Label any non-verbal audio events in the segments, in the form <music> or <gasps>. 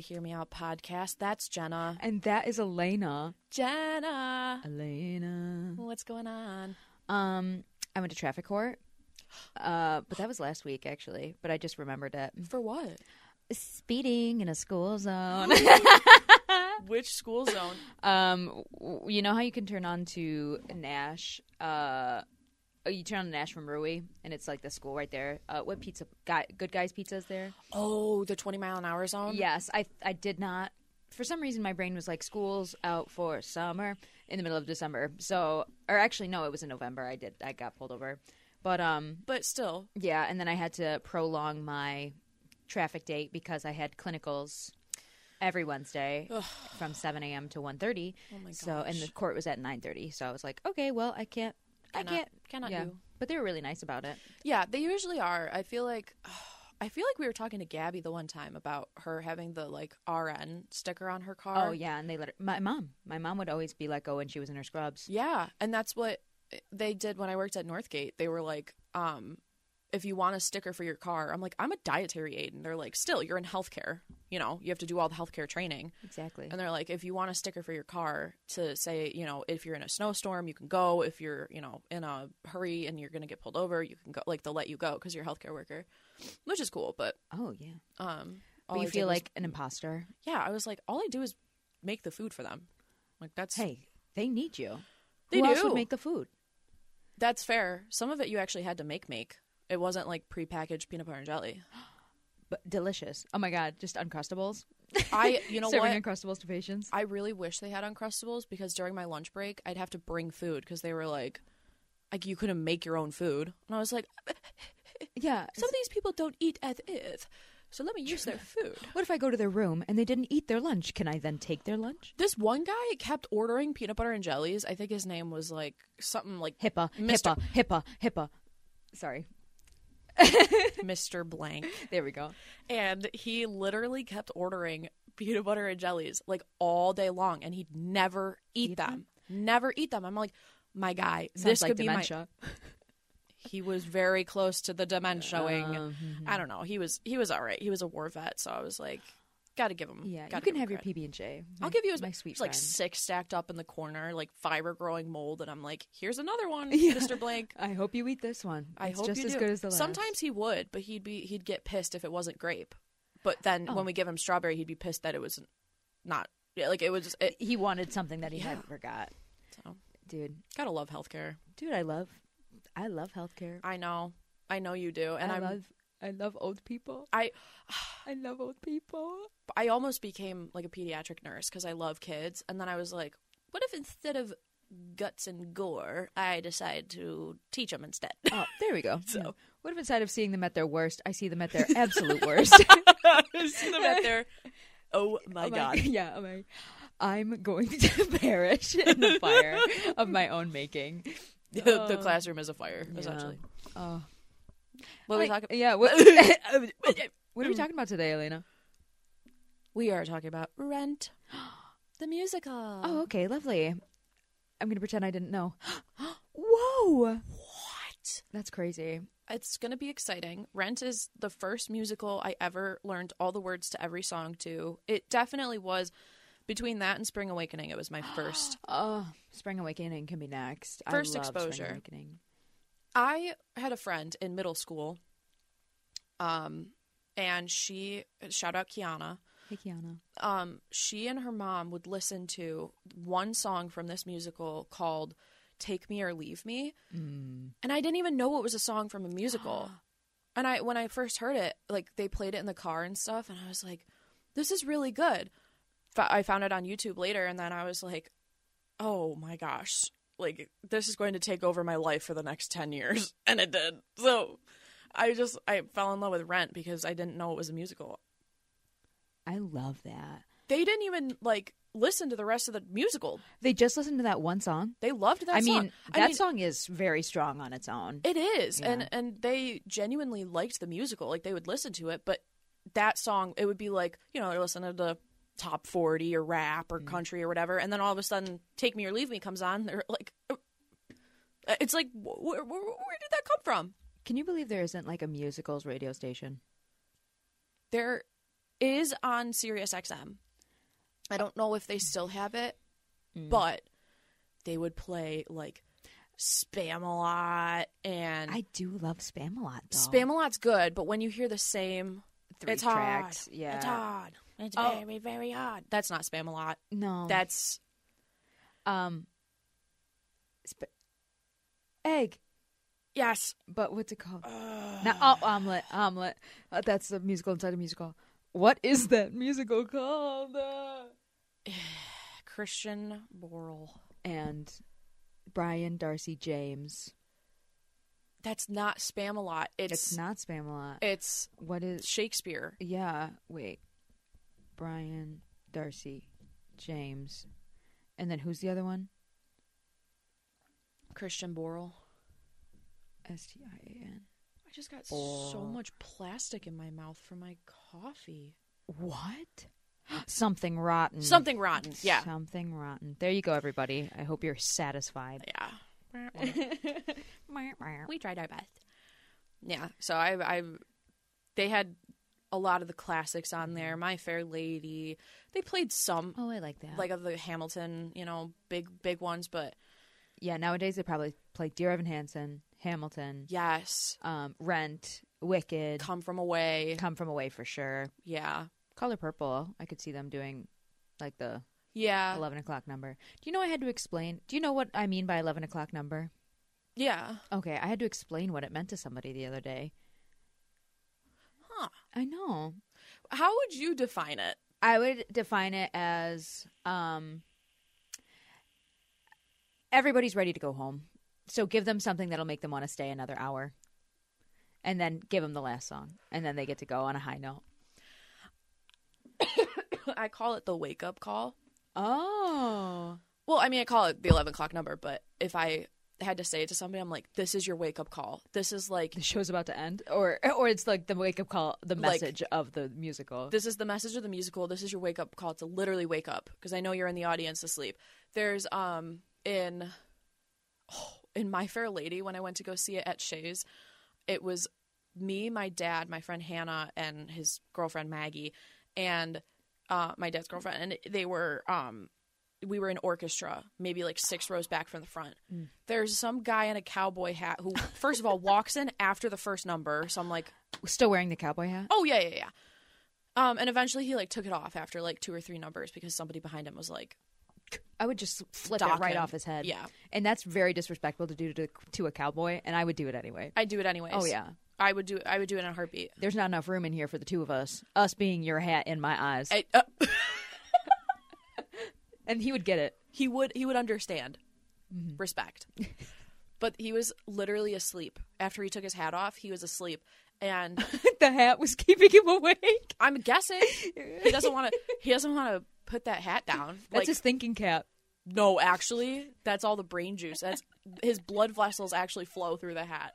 The Hear Me Out podcast. That's Jenna. And that is Elena. Jenna, Elena. what's going on? Um, I went to traffic court. Uh, but that was last week actually. But I just remembered it. For what? Speeding in a school zone. <laughs> Which school zone? um, you know how you can turn on to Nash. Uh, oh, you turn on the Nash from Rui, and it's like the school right there. Uh, what pizza? Guy, Good Guys Pizza is there? Oh, the 20 mile an hour zone? Yes, I I did not. For some reason, my brain was like, "School's out for summer in the middle of December." So, or actually, no, it was in November. I did. I got pulled over, but um, But still, yeah, and then I had to prolong my traffic date because I had clinicals every Wednesday <sighs> from seven a.m. to 1.30. oh my So, and the court was at nine thirty. So I was like, okay, well, I can't. I can't. cannot yeah. do. But they were really nice about it. Yeah, they usually are. I feel like. <sighs> I feel like we were talking to Gabby the one time about her having the like RN sticker on her car. Oh yeah, and they let her, my mom. My mom would always be like, "Oh," when she was in her scrubs. Yeah, and that's what they did when I worked at Northgate. They were like, um, if you want a sticker for your car, I'm like, I'm a dietary aide, and they're like, still, you're in healthcare. You know, you have to do all the healthcare training, Exactly. and they're like, if you want a sticker for your car to say, you know, if you're in a snowstorm, you can go. If you're, you know, in a hurry and you're gonna get pulled over, you can go. Like they'll let you go because you're a healthcare worker, which is cool. But oh yeah. um, But you I feel was- like an imposter. yeah, I was like, all I do is make the food for them. Like that's Hey, they need you. They Who else do. would make the food? That's fair. Some of it you actually had to make make. It wasn't like prepackaged peanut butter and jelly. <gasps> But delicious. Oh my god, just uncrustables. I, <laughs> you know Serving what? uncrustables to patients. I really wish they had uncrustables because during my lunch break, I'd have to bring food because they were like, like you couldn't make your own food, and I was like, <laughs> Yeah. some of these people don't eat as if, so let me use their <laughs> food. What if I go to their room and they didn't eat their lunch? Can I then take their lunch? This one guy kept ordering peanut butter and jellies. I think his name was like something like HIPAA, Mr. HIPAA, HIPAA, HIPAA. Sorry. <laughs> Mr. Blank. There we go. and he literally kept ordering peanut butter and jellies like all day long and he'd never eat, Eat them. never eat them i'm like my guy Sounds this like could dementia. be my <laughs> he was very close to the dementia-ing Um, i don't know he was he was all right he was a war vet so i was like gotta give him Yeah, you can have your. PB and J. I'll give you his my sweet There's like friend. six stacked up in the corner, like fiber growing mold, and I'm like, "Here's another one, <laughs> Yeah. Mr. Blank." <laughs> I hope you eat this one. I it's hope just you as do. good as the last. Sometimes he would, but he'd be he'd get pissed if it wasn't grape. But then Oh. when we give him strawberry, he'd be pissed that it was not. Yeah, like it was. It, he wanted something that he Yeah. hadn't forgot. So. Dude, gotta love healthcare. dude, I love, I love healthcare. I know, I know you do, and I I'm. love, I love old people. I <sighs> I love old people. I almost became like a pediatric nurse because I love kids, and then I was like, what if instead of guts and gore, I decide to teach them instead? Oh, there we go. <laughs> So- what if instead of seeing them at their worst, I see them at their <laughs> absolute worst? <laughs> See them at their. Oh my Oh god! Yeah, oh my, I'm going to perish in the fire of my own making. the, the Oh. classroom is a fire, Yeah. essentially. Oh, What are we talking? Yeah. <laughs> What, what are we <laughs> um, mm. talking about today, Elena? We are talking about Rent, <gasps> the musical. Oh, okay, lovely. I'm gonna pretend I didn't know. <gasps> Whoa, what? that's crazy. It's going to be exciting. Rent is the first musical I ever learned all the words to every song to. It definitely was between that and Spring Awakening. It was my <gasps> first. Oh, Spring Awakening can be next. First I love Spring exposure. Awakening. I had a friend in middle school, um, and she shout out Kiana. Hey, Kiana. Um, she and her mom would listen to one song from this musical called "Take Me or Leave Me," Mm. and I didn't even know it was a song from a musical. <gasps> And I when I first heard it, like they played it in the car and stuff, and I was like, "This is really good." I found it on YouTube later, and then I was like, "Oh my gosh!" Like this is going to take over my life for the next ten years, <laughs> and it did. So I just I fell in love with Rent because I didn't know it was a musical. I love that. They didn't even like listen to the rest of the musical. They just listened to that one song. They loved that I song. mean, that song is very strong on its own. It is, Yeah. and and they genuinely liked the musical. Like they would listen to it, but that song, it would be like you know they're listening to the top forty or rap or country or whatever, and then all of a sudden, "Take Me or Leave Me" comes on. They're like, uh, it's like, wh- where, where, where did that come from? Can you believe there isn't like a musicals radio station? There is on Sirius XM. I don't know if they still have it, but they would play like Spamalot and I do love Spamalot though. Spamalot's good, but when you hear the same Three it's tracks, hard. yeah. It's hard. It's Oh. very, very hard. That's not spam a lot. no, That's um, sp- egg. yes. But what's it called? Not oh, omelet. Omelet. Uh, that's the musical inside a musical. What is that musical called? Uh, <sighs> Christian Borle. and Brian Darcy James. That's not Spamalot. It's It's not spam a lot. it's What is? Shakespeare. Yeah. Wait. Brian Darcy James. And then who's the other one? Christian Borle. S T I A N. I just got so much plastic in my mouth from my coffee. What? <gasps> Something rotten. Something rotten. Yeah. Something rotten. There you go, everybody. I hope you're satisfied. Yeah. <laughs> we tried our best. Yeah. So I I they had a lot of the classics on there. My Fair Lady. They played some oh, I like that. like of the Hamilton, you know, big big ones, but yeah, nowadays they probably play Dear Evan Hansen, Hamilton, yes, um, Rent, Wicked, Come From Away. Come From Away for sure. Yeah. Color Purple. I could see them doing like the Yeah. eleven o'clock number. Do you know I had to explain? Do you know what I mean by eleven o'clock number? Yeah. Okay, I had to explain what it meant to somebody the other day. Huh. I know. How would you define it? I would define it as um, everybody's ready to go home. So give them something that'll make them want to stay another hour. And then give them the last song. And then they get to go on a high note. <coughs> I call it the wake up call. Oh. Well, I mean, I call it the 11 o'clock number, but if I had to say it to somebody, I'm like, this is your wake up call. This is like, The show's about to end? Or or it's like the wake up call, the Like- message of the musical. this is the message of the musical. This is your wake up call to literally wake up because I know you're in the audience asleep. There's, um, in, oh, <sighs> in My Fair Lady, when I went to go see it at Shea's, it was me, my dad, my friend Hannah, and his girlfriend Maggie, and uh, my dad's girlfriend, and they were um, we were in orchestra, maybe like six rows back from the front. There's some guy in a cowboy hat who, first of all, walks in after the first number. So I'm like, Still wearing the cowboy hat? oh yeah, yeah, yeah. Um, and eventually he like took it off after like two or three numbers because somebody behind him was like, I would just flip it right him. off his head. Yeah. And that's very disrespectful to do to, to a cowboy, and I would do it anyway. I'd do it anyways. Oh, yeah. I would do I would do it in a heartbeat. There's not enough room in here for the two of us. Us being your hat in my eyes. I, uh, <laughs> and he would get it. he would he would understand. Respect. But he was literally asleep. After he took his hat off he was asleep. And <laughs> the hat was keeping him awake. i'm guessing. He doesn't want to he doesn't want to put that hat down. That's like his thinking cap. no actually that's all the brain juice. That's his blood vessels actually flow through the hat.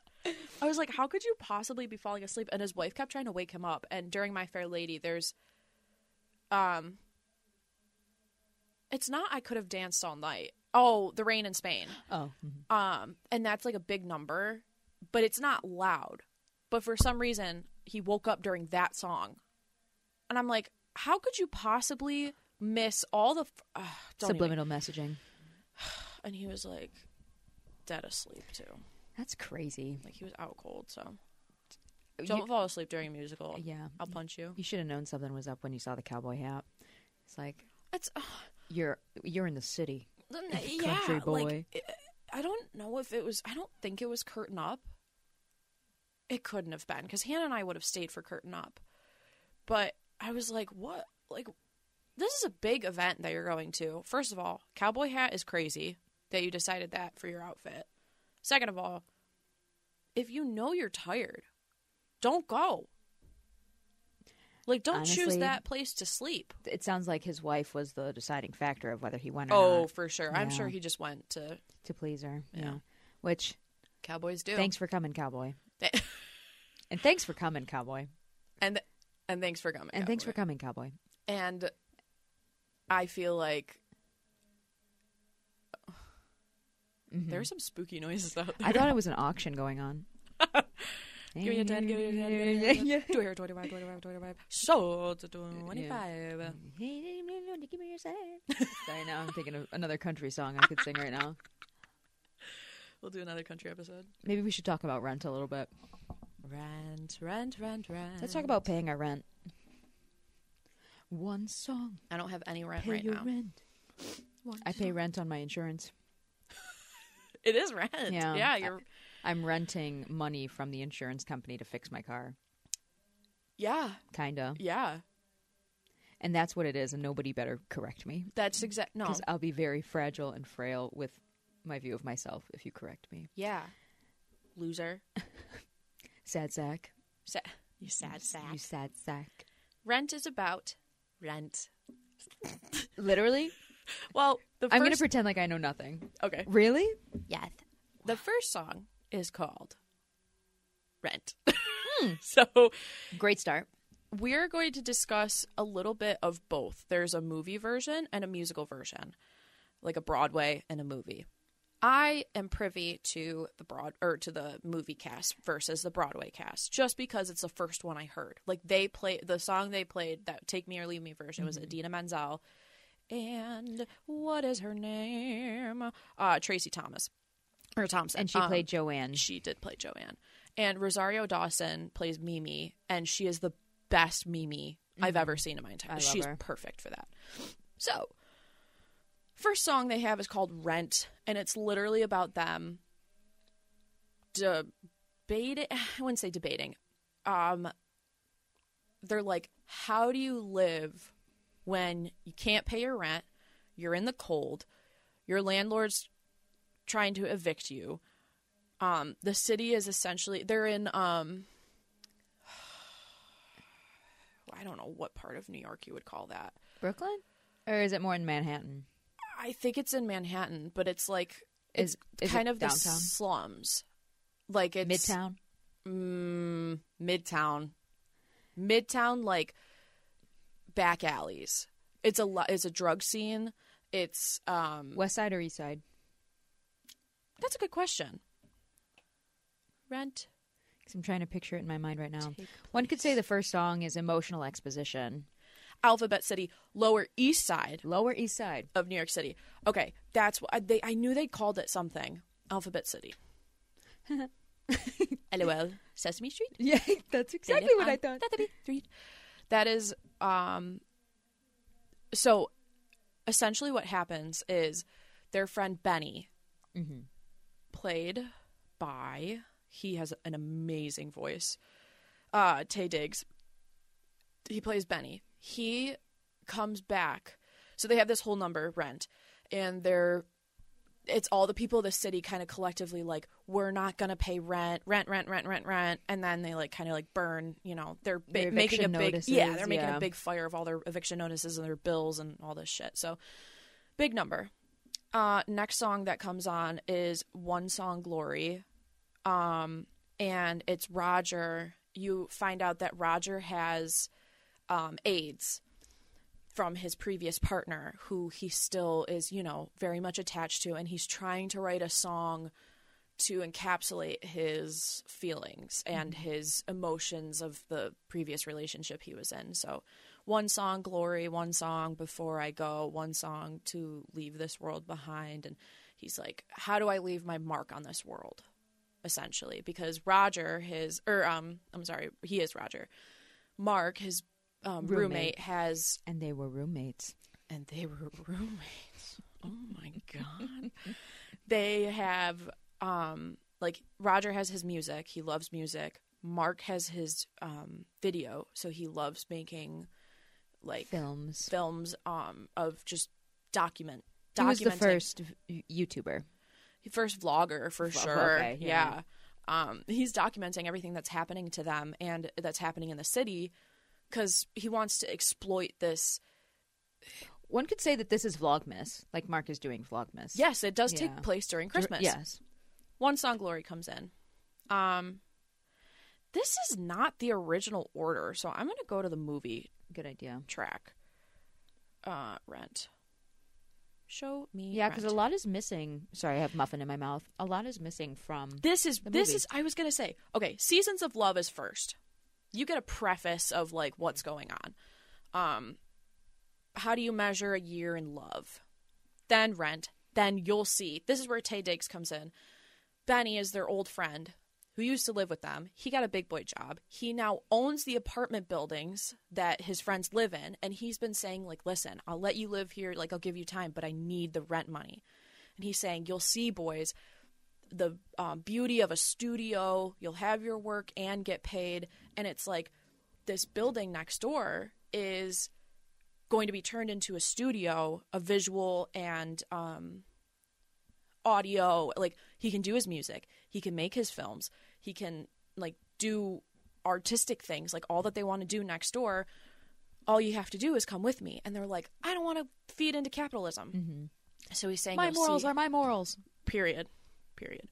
I was like how could you possibly be falling asleep? And his wife kept trying to wake him up. And during my fair lady there's um it's not i could have danced all night oh the rain in spain Oh. um and that's like a big number but it's not loud but for some reason he woke up during that song and i'm like how could you possibly miss all the f- uh, don't even- Subliminal messaging. <sighs> and he was like dead asleep too That's crazy. like he was out cold so don't fall asleep during a musical yeah. i'll punch you You should have known something was up when you saw the cowboy hat. It's like it's uh, you're you're in the city. yeah Country boy. like, i don't know if it was i don't think it was curtain up it couldn't have been because Hannah and I would have stayed for curtain up. But I was like, what? Like, this is a big event that you're going to. First of all, cowboy hat is crazy that you decided that for your outfit. Second of all, if you know you're tired, don't go. Like, don't choose that place to sleep. It sounds like his wife was the deciding factor of whether he went or not. Oh, not for sure. I'm sure he just went to to please her. Yeah. Yeah. Which Cowboys do. thanks for coming, cowboy. <laughs> And thanks for coming, cowboy. and and thanks for coming. And thanks for coming, cowboy. And I feel like <sighs> Mhm. there's some spooky noises out there. I thought it was an auction going on. Give me a 10, give me a 10, give me a 10. Yeah. 25, 25, 25, 25. So, it's a 25. Give me your. <laughs> Sorry, now I'm thinking of another country song I could sing right now. <laughs> We'll do another country episode. Maybe we should talk about rent a little bit. Rent, rent, rent, rent. Let's talk about paying our rent. One song, I don't have any rent pay right your now. rent. I pay rent on my insurance. <laughs> It is rent. Yeah. Yeah, you're. I'm renting money from the insurance company to fix my car, Yeah, kinda. yeah. And that's what it is, and nobody better correct me That's exact. No. because I'll be very fragile and frail with my view of myself if you correct me. Yeah. Loser. <laughs> Sad sack. Sa- you sad sack. You sad sack. Rent is about rent. Literally, <laughs> Well, the I'm gonna pretend like I know nothing. Okay. Really? Yes. The first song is called Rent. Hmm. <laughs> so Great start. we're going to discuss a little bit of both. There's a movie version and a musical version, like a Broadway and a movie. I am privy to the broad or to the movie cast versus the Broadway cast, just because it's the first one I heard. Like they play the song they played that "Take Me or Leave Me" version was Idina Menzel, and what is her name? Uh, Tracy Thomas or Thompson, And she Um, played Joanne. she did play Joanne. And Rosario Dawson plays Mimi, and she is the best Mimi I've ever seen in my entire Mm-hmm. Life. She's her. perfect for that. So, first song they have is called Rent, and it's literally about them debating. <sighs> I wouldn't say debating. Um, they're like, how do you live when you can't pay your rent? You're in the cold. Your landlord's trying to evict you. Um, the city is essentially they're in um I don't know what part of New York you would call that. Brooklyn? Or is it more in Manhattan? I think it's in Manhattan, but it's like Is, it's is kind it of the slums. Like it's Midtown? Mm, midtown, midtown, like back alleys. It's a lo- it's a drug scene. It's um. West side or east side? That's a good question. Rent. 'Cause I'm trying to picture it in my mind right now. One could say the first song is emotional exposition. Alphabet City, Lower East Side Lower east side. of New York City. Okay, that's what they. I knew they called it something. Alphabet City. <laughs> LOL. Sesame Street. <laughs> Yeah, that's exactly what I thought. Sesame Street. That is um. So, essentially, what happens is their friend Benny, Mm-hmm. Played by he has an amazing voice. Uh, Taye Diggs. He plays Benny. He comes back. So they have this whole number rent, and they're it's all the people of the city kind of collectively like we're not gonna pay rent, rent, rent, rent, rent, rent, and then they like kind of like burn. You know, they're ba- making a eviction big notices, yeah, they're making yeah. a big fire of all their eviction notices and their bills and all this shit. So big number. Uh, next song that comes on is One Song Glory. Um, and it's Roger. You find out that Roger has um, AIDS from his previous partner, who he still is, you know, very much attached to, and he's trying to write a song to encapsulate his feelings and his emotions of the previous relationship he was in. So, one song, Glory, one song, Before I Go, one song to leave this world behind. And he's like, How do I leave my mark on this world? Essentially, because Roger, his, or, um, I'm sorry, he is Roger. Mark, his um, roommate. Roommate. has And they were roommates. and they were roommates. Oh my god. they have um like Roger has his music. He loves music. Mark has his um, video, so he loves making like Films. films um, of just document. He was the first YouTuber. first vlogger for Vlog- sure. okay, yeah. yeah. Um, he's documenting everything that's happening to them and that's happening in the city because he wants to exploit this. One could say that this is Vlogmas, like Mark is doing Vlogmas. Yes, it does Yeah. take place during Christmas. Yes. One song glory comes in. Um, this is not the original order, so I'm going to go to the movie Good idea. track. Uh, Rent. Show me. Yeah, because a lot is missing. Sorry, I have muffin in my mouth. A lot is missing from. This is this movie. is I was gonna say okay. Seasons of Love is first. You get a preface of like what's going on. Um, how do you measure a year in love? Then Rent. Then you'll see. This is where Taye Diggs comes in. Benny is their old friend who used to live with them. He got a big boy job. He now owns the apartment buildings that his friends live in, and he's been saying like, "Listen, I'll let you live here. Like, I'll give you time, but I need the rent money." And he's saying, "You'll see, boys." the um, beauty of a studio. You'll have your work and get paid. And it's like this building next door is going to be turned into a studio, a visual and um, audio. Like he can do his music, he can make his films, he can like do artistic things, like all that they want to do next door. All you have to do is come with me. And they're like, I don't want to feed into capitalism. Mm-hmm. So he's saying, My morals see." are my morals. period period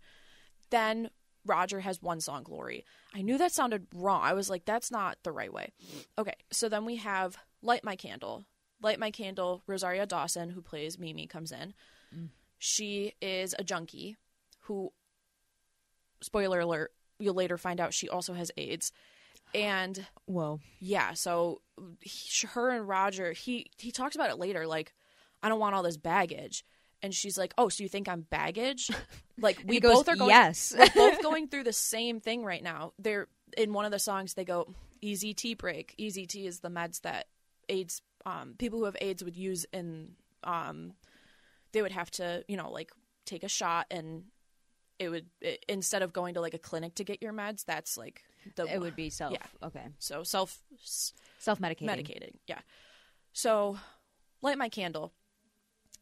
then roger has one song glory i knew that sounded wrong i was like that's not the right way okay so then we have light my candle light my candle rosario dawson who plays mimi comes in mm. she is a junkie who spoiler alert you'll later find out she also has aids. And Whoa. yeah so he, her and roger he he talks about it later like i don't want all this baggage. And she's like oh so you think i'm baggage? <laughs> Like we goes, both are going Yes. we're both <laughs> going through the same thing right now. They're in one of the songs they go AZT break. AZT is the meds that aids um, people who have aids would use in um, they would have to you know like take a shot and it would it, instead of going to like a clinic to get your meds that's like the it would be <sighs> self. Yeah. Okay. so self Self medicating. medicating. Yeah. So, light my candle.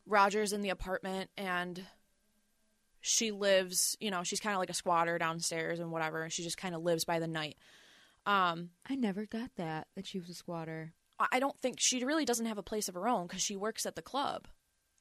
Roger's in the apartment and she lives, you know, she's kind of like a squatter downstairs and whatever. She just kind of lives by the night. Um, I never got that that she was a squatter. I I don't think she really doesn't have a place of her own because she works at the club.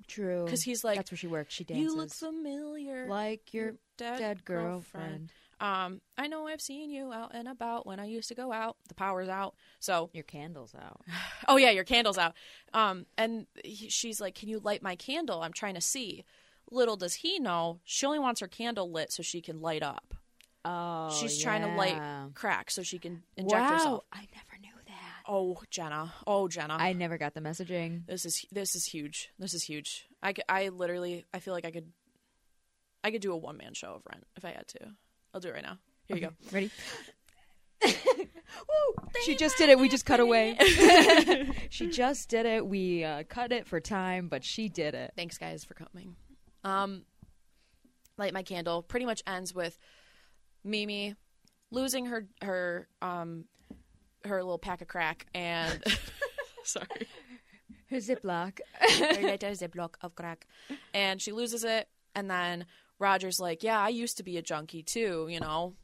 True. Because he's like, that's where she works. She dances. you look familiar, like your dead, dead girlfriend. girlfriend. Um, I know I've seen you out and about when I used to go out. The power's out, so Your candle's out. <sighs> oh yeah, your candle's out. Um, and he, she's like, "Can you light my candle? I'm trying to see." Little does he know, she only wants her candle lit so she can light up. Oh, She's trying to light crack so she can inject wow. herself. I never. Oh, Jenna. Oh, Jenna. I never got the messaging. this is this is huge. This is huge. I, I literally I feel like I could I could do a one man show of Rent if I had to. I'll do it right now. Here you go. Ready? <laughs> Woo! She just did it. We just cut away. <laughs> <laughs> she just did it. We uh, cut it for time, but she did it. Thanks guys for coming. Um Light My Candle pretty much ends with Mimi losing her her um her little pack of crack and <laughs> sorry. Her Ziploc. Her little ziploc of crack. And she loses it and then Roger's like, "Yeah, I used to be a junkie too, you know."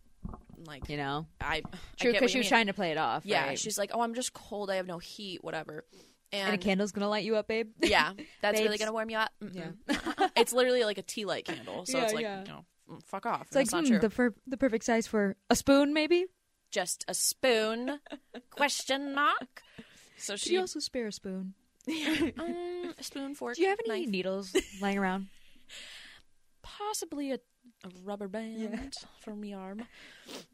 Like You know, I true because she was mean. trying to play it off. Yeah, right? she's like, "Oh, I'm just cold. I have no heat, whatever." And, and a candle's gonna light you up, babe. <laughs> yeah, that's really gonna warm you up. Yeah. Mm-mm. <laughs> it's literally like a tea light candle, so Yeah, it's like, yeah. you know, fuck off. It's like hmm, true. the fir- the perfect size for a spoon, maybe. Just a spoon? Question mark. So Could she you also spare a spoon? <laughs> um, a spoon fork. Do you have any knife, needles lying around? possibly a, a rubber band for me arm?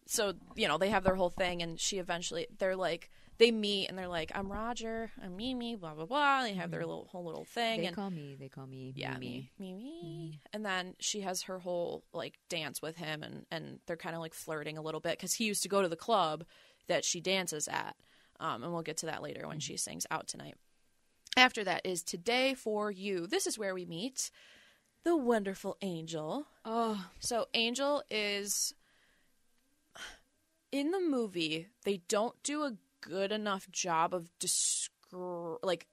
So you know they have their whole thing, and she eventually they're like they meet and they're like, "I'm Roger, I'm Mimi, blah blah blah." They have their mm-hmm. little whole little thing, They and call me. They call me. yeah, Mimi. me, me, mm-hmm. And then she has her whole like dance with him, and and they're kind of like flirting a little bit because he used to go to the club that she dances at, um, and we'll get to that later when mm-hmm. she sings out tonight. After that is today for you. This is where we meet the wonderful Angel. Oh, So Angel is in the movie they don't do a good enough job of descri- like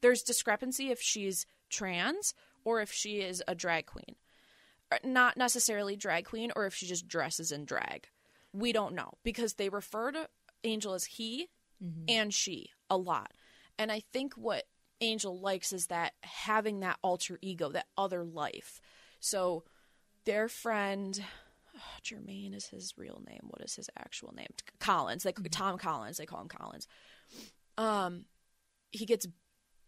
there's discrepancy if she's trans or if she is a drag queen. Uh, not necessarily drag queen or if she just dresses in drag. We don't know because they refer to Angel as he mm-hmm. and she a lot. And I think what Angel likes is that having that alter ego, that other life. So their friend Jermaine is his real name. What is his actual name? Collins. Like Tom Collins. They call him Collins. Um, he gets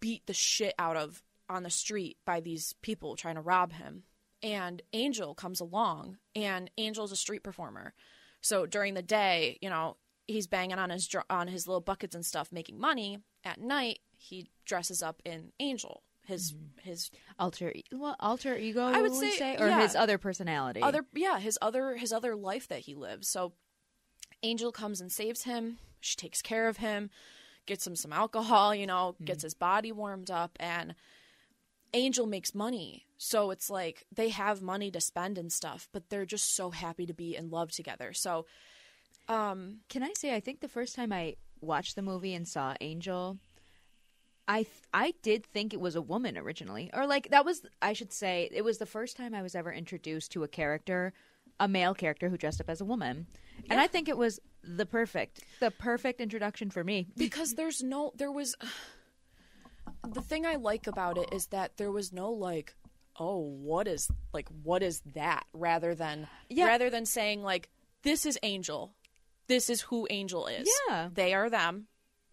beat the shit out of on the street by these people trying to rob him. And Angel comes along, and Angel's a street performer. So during the day, you know, he's banging on his on his little buckets and stuff, making money. At night, he dresses up in Angel, his his Alter, well, alter ego. I would we say- or yeah. his other personality. other yeah his other his other life that he lives so angel comes and saves him she takes care of him gets him some alcohol you know gets his body warmed up and angel makes money so it's like they have money to spend and stuff but they're just so happy to be in love together so um Can I say? I think the first time I watched the movie and saw Angel, I th- I did think it was a woman originally, or like that was I should say it was the first time I was ever introduced to a character, a male character who dressed up as a woman, and I think it was the perfect the perfect introduction for me. because there's no there was the thing i like about it is that there was no like oh what is like what is that rather than Yeah. rather than saying like this is angel this is who angel is Yeah. they are them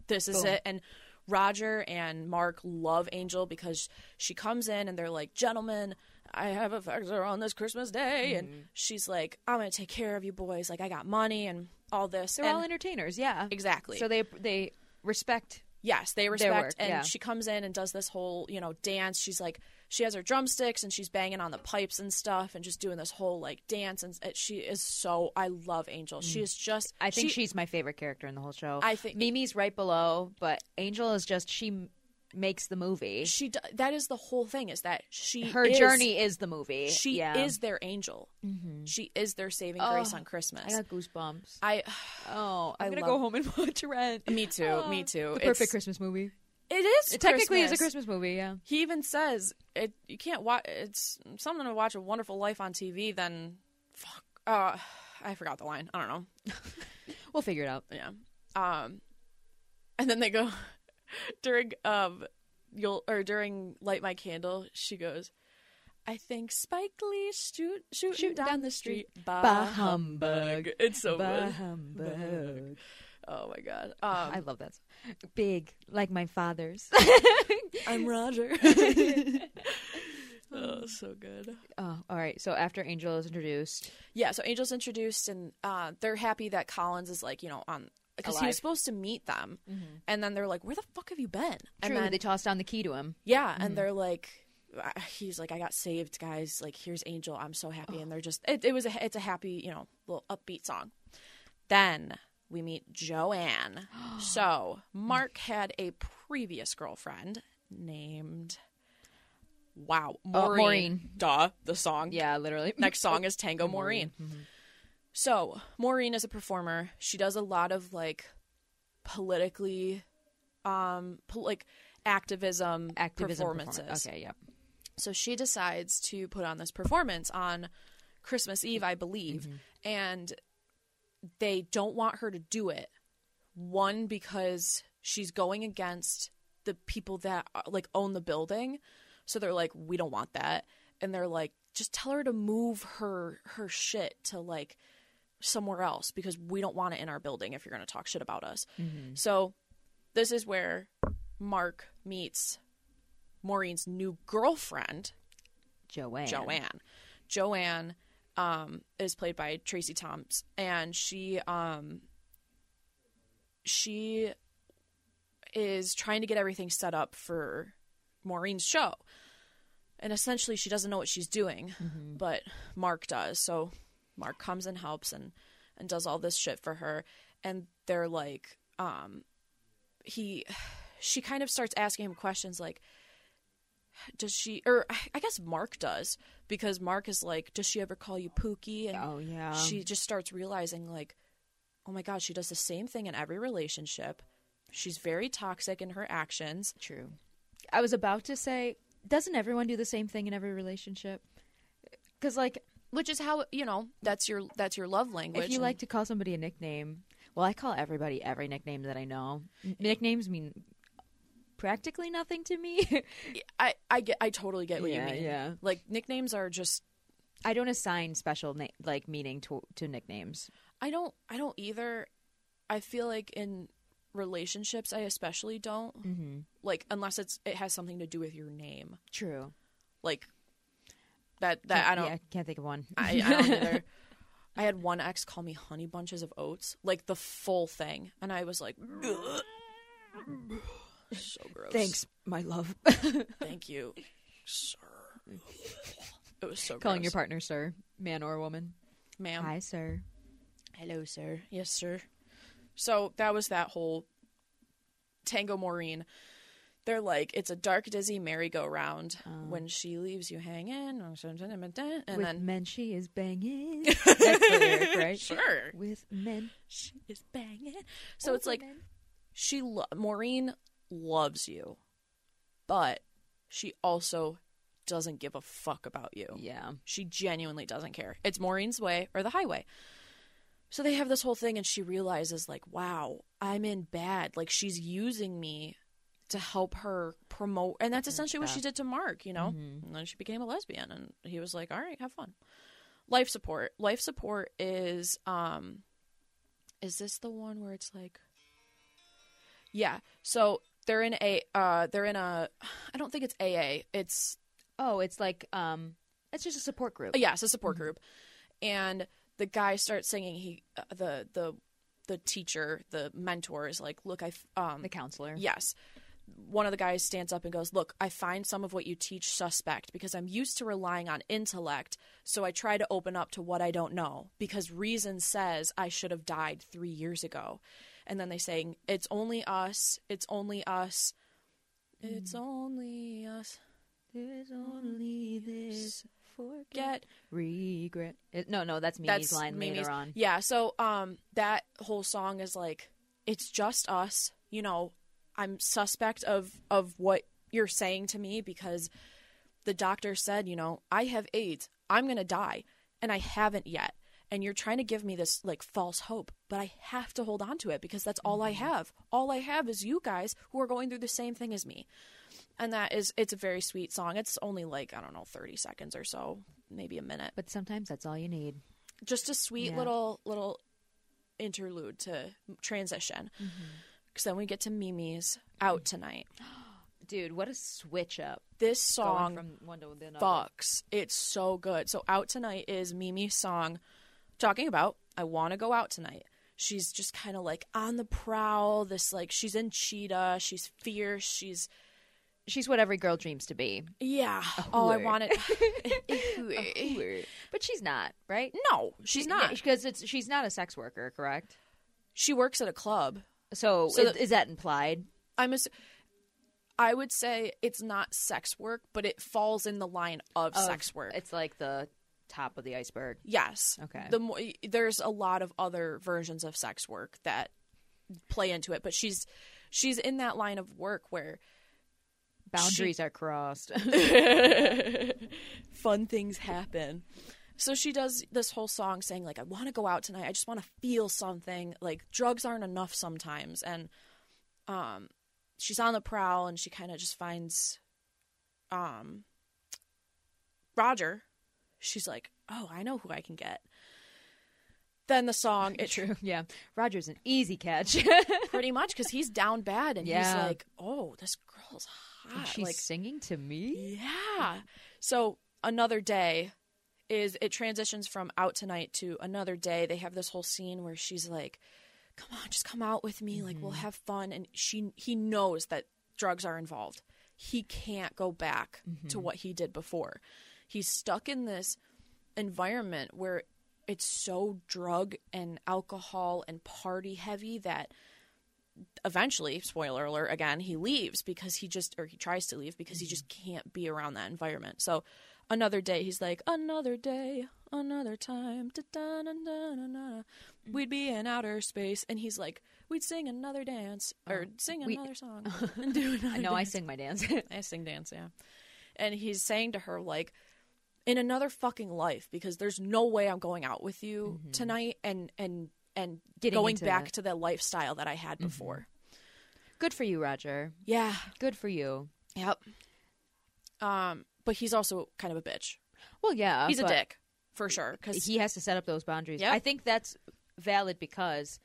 this is Boom. it and roger and mark love angel because she comes in and they're like gentlemen i have a her on this christmas day and Mm-hmm. she's like i'm gonna take care of you boys like i got money and all this They're and all entertainers, yeah. exactly So they they respect. Yes, they respect, work, and yeah. she comes in and does this whole, you know, dance. She's like, she has her drumsticks and she's banging on the pipes and stuff, and just doing this whole like dance. And it- she is so. I love Angel. She is just. I think she, she's my favorite character in the whole show. I think- Mimi's right below, but Angel is just she makes the movie. She. d- That is the whole thing. Is that she. Her is- journey is the movie. She yeah. Mm-hmm. is their angel. She is their saving grace Oh, on Christmas. I got goosebumps. I. <sighs> Oh, I'm I gonna love- go home and <laughs> watch Rent. Me too. Oh, me too. The It's- perfect Christmas movie. It is. It technically is a Christmas. Movie. Yeah. He even says it. You can't watch. It's something to watch a Wonderful Life on TV. Then, fuck. Uh, I forgot the line. I don't know. <laughs> We'll figure it out. Yeah. Um, and then they go <laughs> during um, you'll or during light my candle. She goes. I think Spike Lee shoot shooting Shooting down, down the street. Bah humbug. It's so Bah good. humbug. Oh my god. <sighs> Um, I love that. song. Big, like my father's. <laughs> I'm Roger. <laughs> <laughs> oh, so good. oh, all right. So after Angel is introduced, Yeah, so Angel's introduced, and uh, they're happy that Collins is like, you know, on because he was supposed to meet them, and then they're like, "Where the fuck have you been?" And true, then they toss down the key to him. yeah, and they're like, "He's like, I got saved, guys. Like, here's Angel. I'm so happy." And they're just, it, it was a, it's a happy, you know, little upbeat song. Then we meet Joanne. <gasps> so Mark had a previous girlfriend named. Wow, Oh, Maureen. Maureen. Duh, the song. Yeah, literally. <laughs> Next song is Tango Maureen. Mm-hmm. So, Maureen is a performer. She does a lot of like politically um pol- like activism, Activism performances. performance. Okay, yeah. So she decides to put on this performance on Christmas Eve, I believe, mm-hmm. and they don't want her to do it. One because she's going against the people that uh, like own the building, so they're like, we don't want that, and they're like, just tell her to move her her shit to like somewhere else because we don't want it in our building if you're going to talk shit about us. So this is where Mark meets Maureen's new girlfriend, Joanne. Joanne. Joanne um, is played by Tracie Thoms, and she um, she is trying to get everything set up for Maureen's show. And essentially, she doesn't know what she's doing, but Mark does. So Mark comes and helps and and does all this shit for her. And they're like, um, he, <sighs> she kind of starts asking him questions like, does she or I- guess Mark does because Mark is like, does she ever call you Pookie? And Oh yeah. she just starts realizing like oh my god, she does the same thing in every relationship. She's very toxic in her actions. True. I was about to say, doesn't everyone do the same thing in every relationship? Because like, Which is how you know that's your that's your love language. if you and- like to call somebody a nickname, well, I call everybody every nickname that I know. Nicknames mean practically nothing to me. <laughs> I I get I totally get what Yeah, you mean. yeah. Like nicknames are just I don't assign special na- like meaning to to nicknames. I don't I don't either. I feel like in relationships I especially don't. Mm-hmm. Like unless it's it has something to do with your name. True. Like that that I don't Yeah, can't think of one. I, I don't either. <laughs> I had one ex call me honey bunches of oats, like the full thing, and I was like, so gross. Thanks, my love. thank you, sir. It was so Calling your partner sir, man or woman. ma'am. Hi, sir. Hello, sir. Yes, sir. So that was that whole Tango Maureen. They're like, it's a dark, dizzy merry-go-round. Oh. when she leaves you hanging, and With then men, she is banging. <laughs> That's the lyric, right? sure, With men, she is banging. So it's like she lo- Maureen loves you, but she also doesn't give a fuck about you. yeah. She genuinely doesn't care. It's Maureen's way or the highway. So they have this whole thing, and she realizes, like, wow, I'm in bad. Like, she's using me to help her promote. And that's essentially what she did to Mark, you know? And then she became a lesbian, and he was like, all right, have fun. Life support. Life support is, um, is this the one where it's like, yeah. So they're in a, uh, they're in a, I don't think it's AA. It's Oh, it's like um, it's just a support group. yes, a support group, and the guy starts singing. He uh, the the the teacher, the mentor is like, "Look, I um The counselor. yes." One of the guys stands up and goes, "Look, I find some of what you teach suspect because I'm used to relying on intellect, so I try to open up to what I don't know because reason says I should have died 3 years ago." And then they saying, "It's only us. It's only us. It's only us." There's only this forget regret. It, no, no, that's Mimi's that's line Mimi's- later on. Yeah, so um that whole song is like it's just us, you know, I'm suspect of of what you're saying to me because the doctor said, you know, I have AIDS. I'm going to die and I haven't yet. And you're trying to give me this like false hope, but I have to hold on to it because that's all I mm-hmm. have. All I have is you guys who are going through the same thing as me. And that is it's a very sweet song. It's only like, I don't know, 30 seconds or so, maybe a minute But sometimes that's all you need. just a sweet Yeah. little little interlude to transition mm-hmm. because then we get to mimi's out mm. tonight <gasps> Dude, what a switch up. this song from one to the fucks it's so good so out tonight is mimi's song talking about i want to go out tonight she's just kind of like on the prowl this like she's in cheetah she's fierce she's She's what every girl dreams to be. yeah oh i whore. wanted <laughs> But she's not, right? no she's not because it's she's not a sex worker, correct? she works at a club So, So is, that implied? I'm ass- I would say it's not sex work, but it falls in the line of, Of- sex work. It's like the top of the iceberg. yes. Okay. The more there's a lot of other versions of sex work that play into it, but she's she's in that line of work where Boundaries are crossed. <laughs> <laughs> fun things happen. So she does this whole song saying like I want to go out tonight. I just want to feel something. Like drugs aren't enough sometimes and um she's on the prowl and she kind of just finds um Roger. She's like, "Oh, I know who I can get." Then the song <laughs> it True. Yeah. Roger's an easy catch. <laughs> pretty <laughs> much cuz he's down bad and he's Yeah. like, "Oh, this girl's hot." She's like singing to me. Yeah. So another day is it transitions from out tonight to another day. They have this whole scene where she's like, "Come on, just come out with me. Like we'll mm-hmm. have fun." And she he knows that drugs are involved. He can't go back to mm-hmm. what he did before. He's stuck in this environment where it's so drug and alcohol and party heavy that eventually, spoiler alert, again, he leaves because he just, or he tries to leave because he just can't be around that environment. So another day. He's like, another day, another time. Mm. We'd be in outer space, and he's like, we'd sing another dance or oh, sing we- another song <laughs> and do another. I know I sing my dance. <laughs> I sing dance, yeah. And he's saying to her like, in another fucking life, because there's no way I'm going out with you tonight, and and and Getting going back to the lifestyle that I had before. Good for you, Roger. Yeah. Good for you. Yep. Um, but he's also kind of a bitch. Well, yeah, He's a dick for sure. Because He has to set up those boundaries. Yep. I think that's valid because,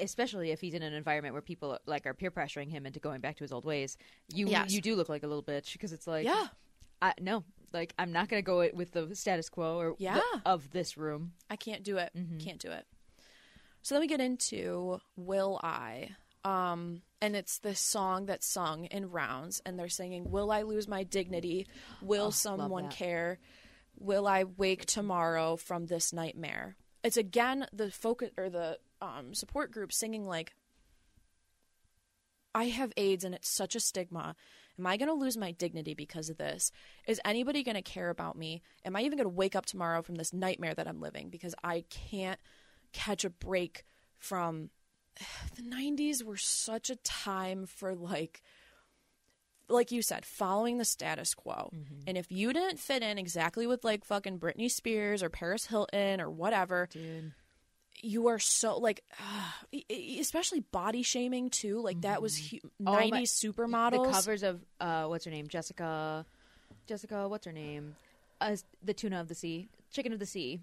especially if he's in an environment where people like are peer pressuring him into going back to his old ways, you Yes. you do look like a little bitch because it's like, yeah, I, no, like I'm not going to go with the status quo or the- Yeah. of this room. I can't do it. Can't do it. So then we get into Will I? Um, and it's this song that's sung in rounds, and they're singing, Will I lose my dignity? Will someone care? Will I wake tomorrow from this nightmare? It's again the focus or the um, support group singing like, I have AIDS and it's such a stigma. Am I going to lose my dignity because of this? Is anybody going to care about me? Am I even going to wake up tomorrow from this nightmare that I'm living because I can't catch a break from <sighs> the 90s were such a time for like like you said, following the status quo. Mm-hmm. And if you didn't fit in exactly with like fucking Britney Spears or Paris Hilton or whatever, Dude. You are so like <sighs> especially body shaming too like that was hu- Oh 90s my- supermodels The covers of uh, what's her name, Jessica, Jessica, what's her name, uh, the tuna of the sea, chicken of the sea.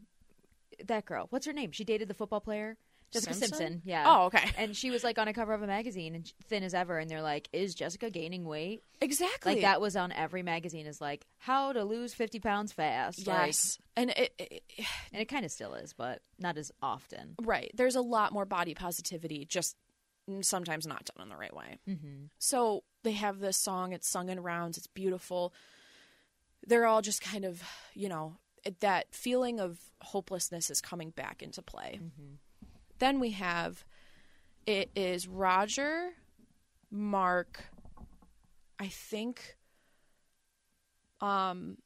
That girl, what's her name? She dated the football player, Jessica Simpson? Simpson. Yeah. Oh, okay. And she was like on a cover of a magazine and thin as ever, and they're like, "Is Jessica gaining weight?" exactly Like that was on every magazine. Is like how to lose fifty pounds fast. Like, yes and it, it, it- and it kind of still is, but not as often. right there's a lot more body positivity just sometimes not done in the right way Mm-hmm. so they have this song it's sung in rounds it's beautiful they're all just kind of you know that feeling of hopelessness is coming back into play then we have it is roger mark i think um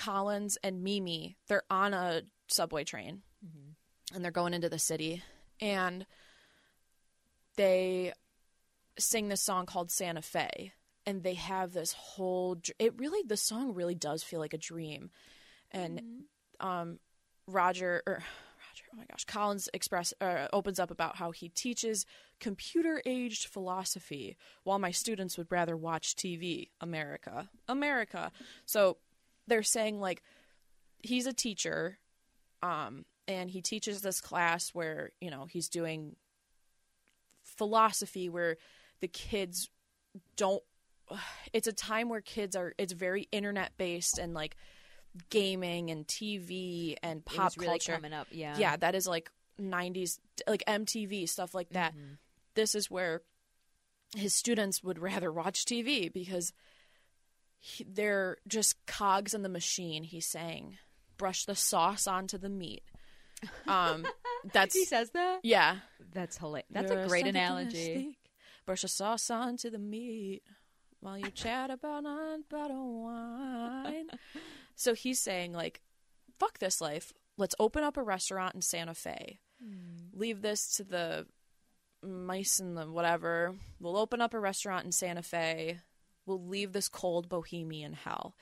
collins and mimi. They're on a subway train and they're going into the city and they sing this song called Santa Fe and they have this whole it really the song really does feel like a dream. And um Roger or Roger oh my gosh. Collins express uh, opens up about how he teaches computer aged philosophy while my students would rather watch TV America. America. So they're saying like he's a teacher um and he teaches this class where you know he's doing philosophy where the kids don't <sighs> it's a time where kids are it's very internet based and like gaming and TV and pop really culture coming up. Yeah. yeah that is like 90s like MTV stuff like that Mm-hmm. this is where his students would rather watch TV because he, they're just cogs in the machine he's saying brush the sauce onto the meat um <laughs> that's He says that. yeah That's hilarious. That's You're a great analogy. Brush the sauce onto the meat while you chat about a bottle of wine. so he's saying like, "Fuck this life. Let's open up a restaurant in Santa Fe. Leave this to the mice and the whatever. We'll open up a restaurant in Santa Fe. We'll leave this cold bohemian hell."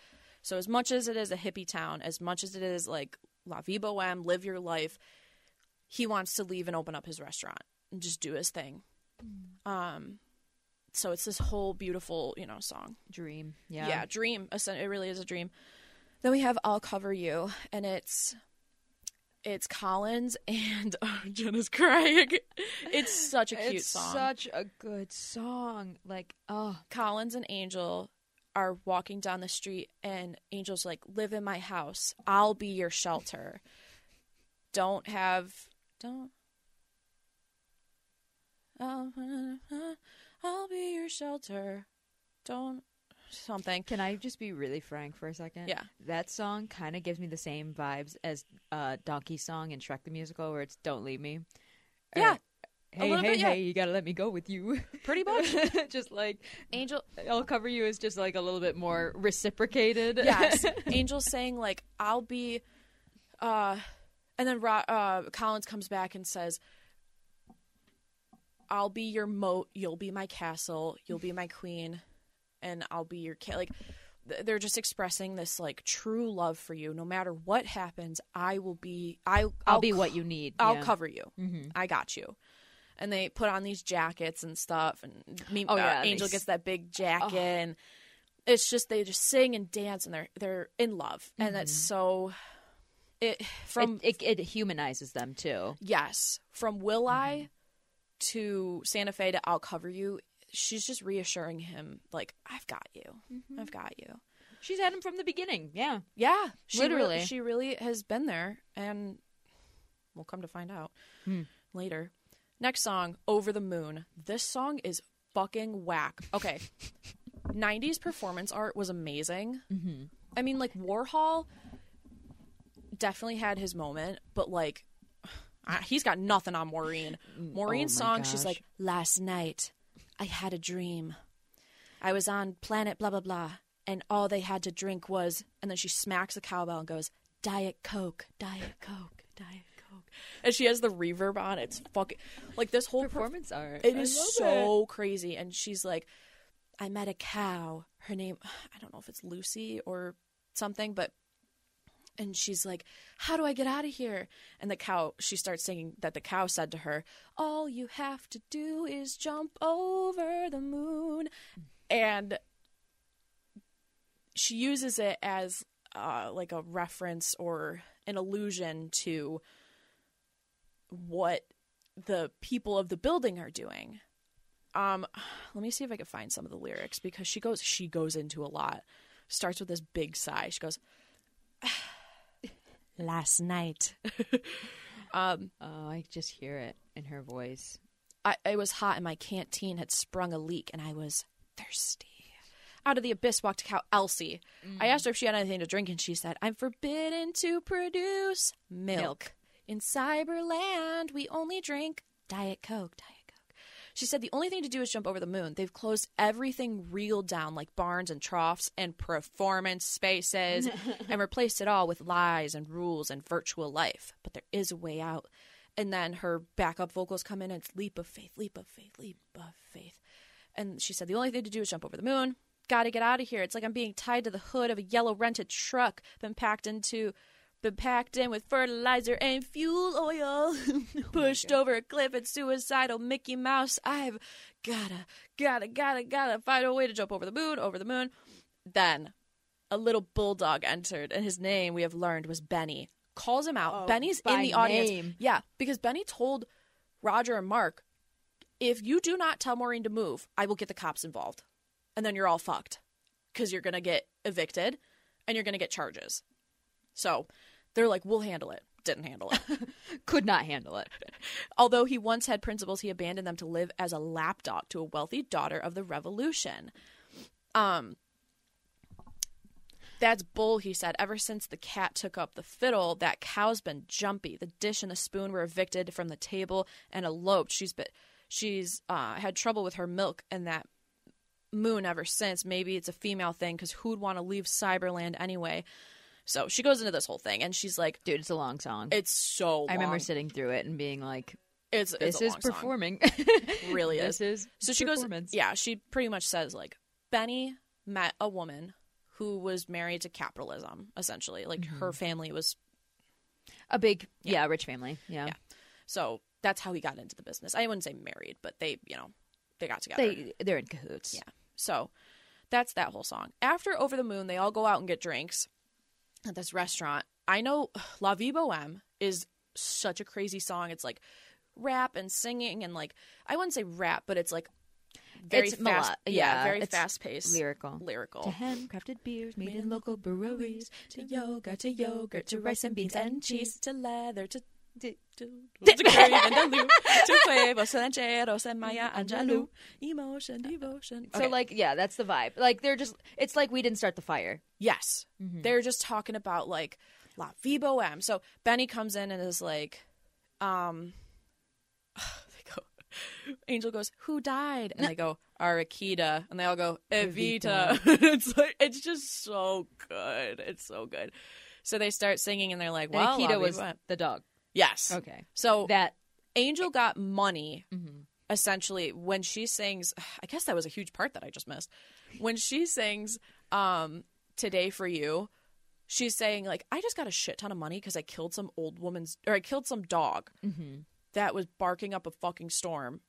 So as much as it is a hippie town, as much as it is like la vie boheme, live your life, he wants to leave and open up his restaurant and just do his thing. Um, so it's this whole beautiful, you know, song. Dream. Yeah, Yeah. dream. It really is a dream. Then we have "I'll Cover You," and it's it's Collins <laughs> and oh, Jenna's crying. It's such a cute it's song. such a good song. Like, oh, Collins and Angel are walking down the street, and Angel's like, "Live in my house. I'll be your shelter. Don't have don't." I'll, oh, <laughs> I'll be your shelter. Don't something. can I just be really frank for a second? Yeah. That song kind of gives me the same vibes as uh, Donkey's song in Shrek the Musical, where it's "Don't Leave Me." Or Yeah. hey, hey, bit, yeah. hey, you gotta let me go with you. <laughs> Pretty much. <laughs> just like Angel I'll cover you is just like a little bit more reciprocated. yes <laughs> angel saying like i'll be uh and then Ro- uh collins comes back and says i'll be your moat you'll be my castle you'll be my queen and i'll be your ca-. like th- they're just expressing this like true love for you no matter what happens i will be i i'll, I'll be co- what you need. i'll yeah. cover you Mhm. i got you and they put on these jackets and stuff and me, Oh, uh, yeah, angel s- gets that big jacket Oh. and it's just they just sing and dance and they're they're in love and that's so it from it, it, it humanizes them too. yes from will i to santa fe to i'll cover you she's just reassuring him like i've got you i've got you She's had him from the beginning. Yeah. yeah she really- Literally. she really has been there and we'll come to find out Hmm. later next song over the moon this song is fucking whack okay <laughs> 90s performance art was amazing Mm-hmm. I mean, like Warhol definitely had his moment, but like he's got nothing on Maureen. Mm, Maureen's oh song, she's like, "Last night, I had a dream. I was on planet blah blah blah, and all they had to drink was." And then she smacks the cowbell and goes, "Diet Coke, Diet Coke, Diet Coke," and she has the reverb on. It's fucking like this whole performance. Performance art. It I is so crazy. And she's like, I met a cow. Her name, <sighs> I don't know if it's Lucy or something, but. And she's like, How do I get out of here? And the cow, she starts singing that the cow said to her, All you have to do is jump over the moon. And she uses it as uh, like a reference or an allusion to what the people of the building are doing. Um, let me see if I can find some of the lyrics because she goes she goes into a lot. Starts with this big sigh. She goes, "Last night, <laughs> um, Oh, I just hear it in her voice. I it was hot and my canteen had sprung a leak and I was thirsty." Out of the abyss walked a cow, Elsie. I asked her if she had anything to drink, and she said, "I'm forbidden to produce milk. Milk. In Cyberland, we only drink Diet Coke, Diet Coke. She said the only thing to do is jump over the moon. They've closed everything real down, like barns and troughs and performance spaces, <laughs> and replaced it all with lies and rules and virtual life. But there is a way out. And then her backup vocals come in, and it's leap of faith, leap of faith, leap of faith. And she said the only thing to do is jump over the moon. Got to get out of here. It's like I'm being tied to the hood of a yellow rented truck, been packed into been packed in with fertilizer and fuel oil, <laughs> pushed over a cliff and suicidal Mickey Mouse. I've gotta, gotta, gotta, gotta find a way to jump over the moon, over the moon. Then a little bulldog entered, and his name we have learned was Benny. Calls him out. Oh, Benny's in the audience. name. Yeah, because Benny told Roger and Mark, if you do not tell Maureen to move, I will get the cops involved. And then you're all fucked because you're going to get evicted and you're going to get charges. So they're like, we'll handle it. Didn't handle it. <laughs> Could not handle it. Although he once had principles, he abandoned them to live as a lapdog to a wealthy daughter of the revolution. Um, that's bull, he said. Ever since the cat took up the fiddle, that cow's been jumpy. The dish and the spoon were evicted from the table and eloped. She's been, she's uh, had trouble with her milk and that moon ever since. Maybe it's a female thing because who'd want to leave Cyberland anyway? So she goes into this whole thing and she's like, Dude, it's a long song. "It's so." I remember sitting through it and being like, It's, it's this a is long song. performing. <laughs> Really <laughs> is. This is So she goes, yeah, she pretty much says like Benny met a woman who was married to capitalism, essentially. Like Mm-hmm. her family was, A big, yeah, rich family. Yeah. Yeah. so that's how he got into the business. I wouldn't say married, but they, you know, they got together. They, they're in cahoots. Yeah. So that's that whole song. After Over the Moon, they all go out and get drinks at this restaurant. I know <sighs> La Vie Boheme is such a crazy song. It's like rap and singing and like I wouldn't say rap, but it's like very It's fast. yeah, yeah, very fast paced. Lyrical. Lyrical. To handcrafted beers made in local breweries. to yoga, to yogurt, to rice and beans and cheese, to leather, to Rancheros <laughs> Maya Angelou, emotion, devotion. So like, yeah, that's the vibe. Like they're just, it's like we didn't start the fire. Yes. They're just talking about like La Vie Boheme. So Benny comes in and is like, um, <sighs> they go, <laughs> Angel goes, "Who died?" And they go, <laughs> "Our Akita," and they all go, "Evita." it's like it's just so good. It's so good. So they start singing, and they're like, "Well, Akita was the dog. Yes." Okay. So That Angel got money mhm. essentially when she sings <sighs> i guess that was a huge part that i just missed when she sings um today for you she's saying like i just got a shit ton of money because i killed some old woman's or i killed some dog Mhm. that was barking up a fucking storm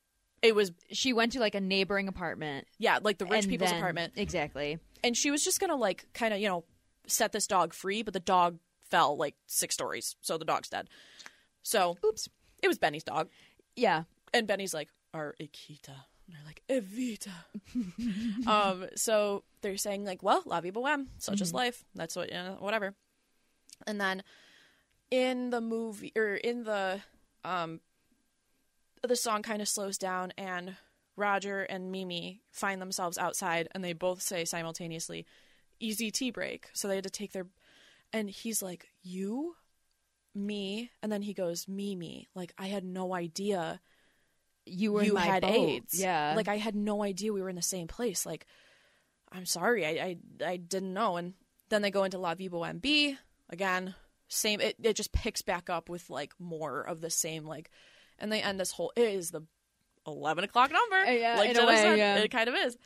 it was she went to like a neighboring apartment. yeah like the rich people's then- apartment Exactly. and she was just gonna like kind of you know set this dog free but the dog fell like six stories so the dog's dead so Oops. it was benny's dog Yeah. and Benny's like, "Our Akita," and they're like, "Evita." <laughs> um, so they're saying like, "Well, la vie boheme, such is life. That's what, you know, whatever." And then in the movie or in the um, the song kind of slows down, and Roger and Mimi find themselves outside, and they both say simultaneously, "AZT break." So they had to take their, and he's like, "You." Me, and then he goes, Me, me. Like, I had no idea You were you had boat. AIDS. Yeah. Like I had no idea we were in the same place. Like I'm sorry, I I, I didn't know. And then they go into La Vie Boheme again. Same. It it just picks back up with like more of the same. Like, and they end this whole. It is the eleven o'clock number. Uh, yeah, like in a Jenna way, said, yeah. it kind of is.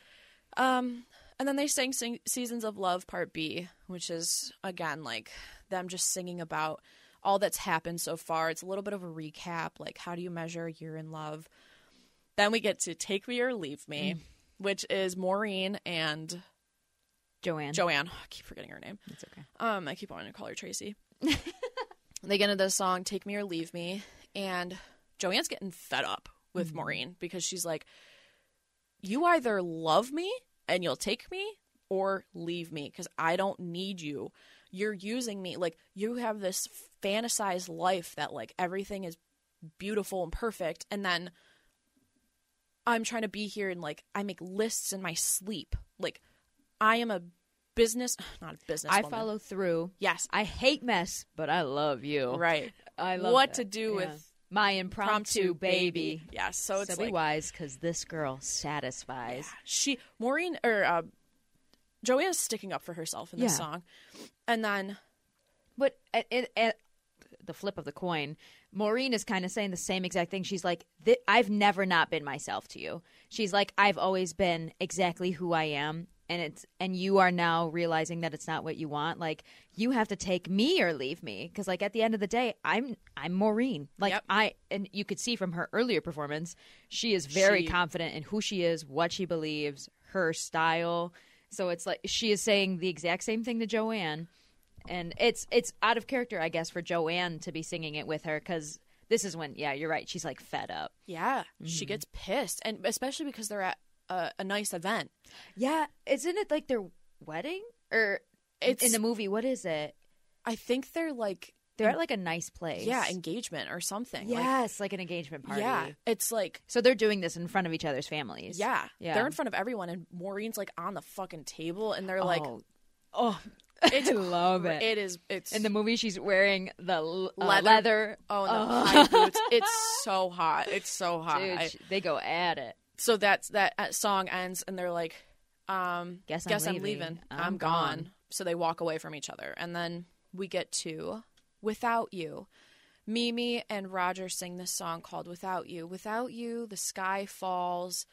Um, and then they sang sing- "Seasons of Love" Part B, which is again like them just singing about all that's happened so far. It's a little bit of a recap, like how do you measure you're in love. Then we get to "Take Me or Leave Me," which is Maureen and Joanne. Joanne. I keep forgetting her name. It's okay. Um, I keep wanting to call her Tracy. <laughs> they get into the song "Take Me or Leave Me," and Joanne's getting fed up with Maureen because she's like, "You either love me and you'll take me, or leave me because I don't need you. You're using me. Like you have this fantasized life that like everything is beautiful and perfect, and then." I'm trying to be here and like I make lists in my sleep. Like I am a business, <sighs> not a business. I follow through. Yes, I hate mess, but I love you. right. I love what that. to do Yeah. with my impromptu, baby. Yes, so it's so be like wise, because this girl satisfies. she Maureen or uh, is sticking up for herself in this Yeah. song, and then But at, at, at the flip of the coin, Maureen is kind of saying the same exact thing. She's like, "I've never not been myself to you." She's like, "I've always been exactly who I am." And it's and you are now realizing that it's not what you want. Like you have to take me or leave me because like at the end of the day, I'm I'm Maureen. Like Yep. I and you could see from her earlier performance, she is very She- confident in who she is, what she believes, her style. So it's like she is saying the exact same thing to Joanne and it's it's out of character, I guess, for Joanne to be singing it with her because this is when, yeah, you're right. She's like fed up. yeah, Mm-hmm. she gets pissed, and especially because they're at a, a nice event. Yeah, isn't it like their wedding or It's in the movie? What is it? I think they're like They're at like a nice place. yeah engagement or something. Like, yes, like, an engagement party. yeah, it's like So they're doing this in front of each other's families. yeah, Yeah. they're in front of everyone, and Maureen's like on the fucking table, and they're like, oh, oh, <laughs> it's I love it. It is. It's in the movie, she's wearing the l- uh, Leather. leather. oh, and the Oh. high boots. It's <laughs> so hot. It's so hot. Dude, I- they go at it. So that's that uh, song ends and they're like um Guess I'm i'm leaving. leaving I'm i'm, gone. gone. so they walk away from each other and then we get to without you mimi and roger sing this song called without you without you the sky falls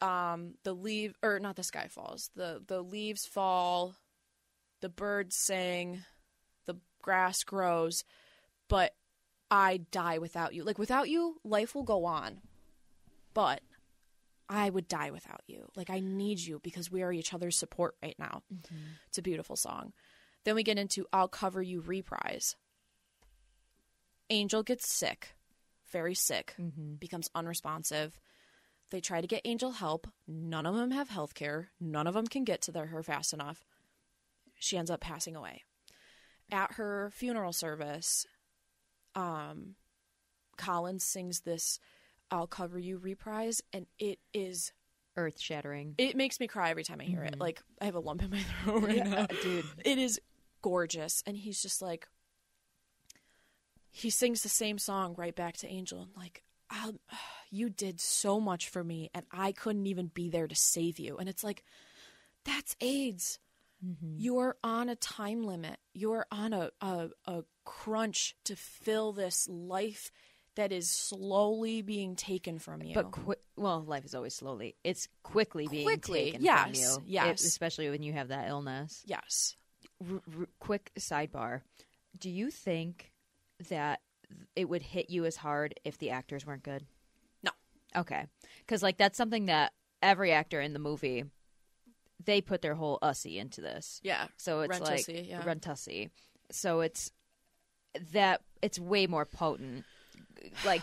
um the leave or not the sky falls the the leaves fall the birds sing the grass grows but i die without you like without you life will go on but I would die without you. Like I need you because we are each other's support right now. It's a beautiful song. Then we get into I'll cover you reprise. Angel gets sick, very sick, becomes unresponsive. They try to get Angel help. None of them have health care. None of them can get to their, her fast enough. She ends up passing away. At her funeral service, um, Collins sings this I'll cover you reprise and it is Earth shattering. it makes me cry every time I hear it. Mm-hmm. Like I have a lump in my <laughs> throat right now. Uh, dude. It is gorgeous and he's just like he sings the same song right back to Angel and like um, I'll <sighs> you did so much for me and I couldn't even be there to save you. And it's like, that's AIDS. Mm-hmm. You're on a time limit. You're on a, a, a crunch to fill this life that is slowly being taken from you. But quick, well, life is always slowly. It's quickly being Quickly, taken yes, from you. yes. It- especially when you have that illness. yes. R- r- quick sidebar: Do you think that it would hit you as hard if the actors weren't good? No. Okay, because like that's something that every actor in the movie they put their whole ussy into this. Yeah. So it's like Rentussi, yeah. Rentussi. So it's that it's way more potent, <sighs> like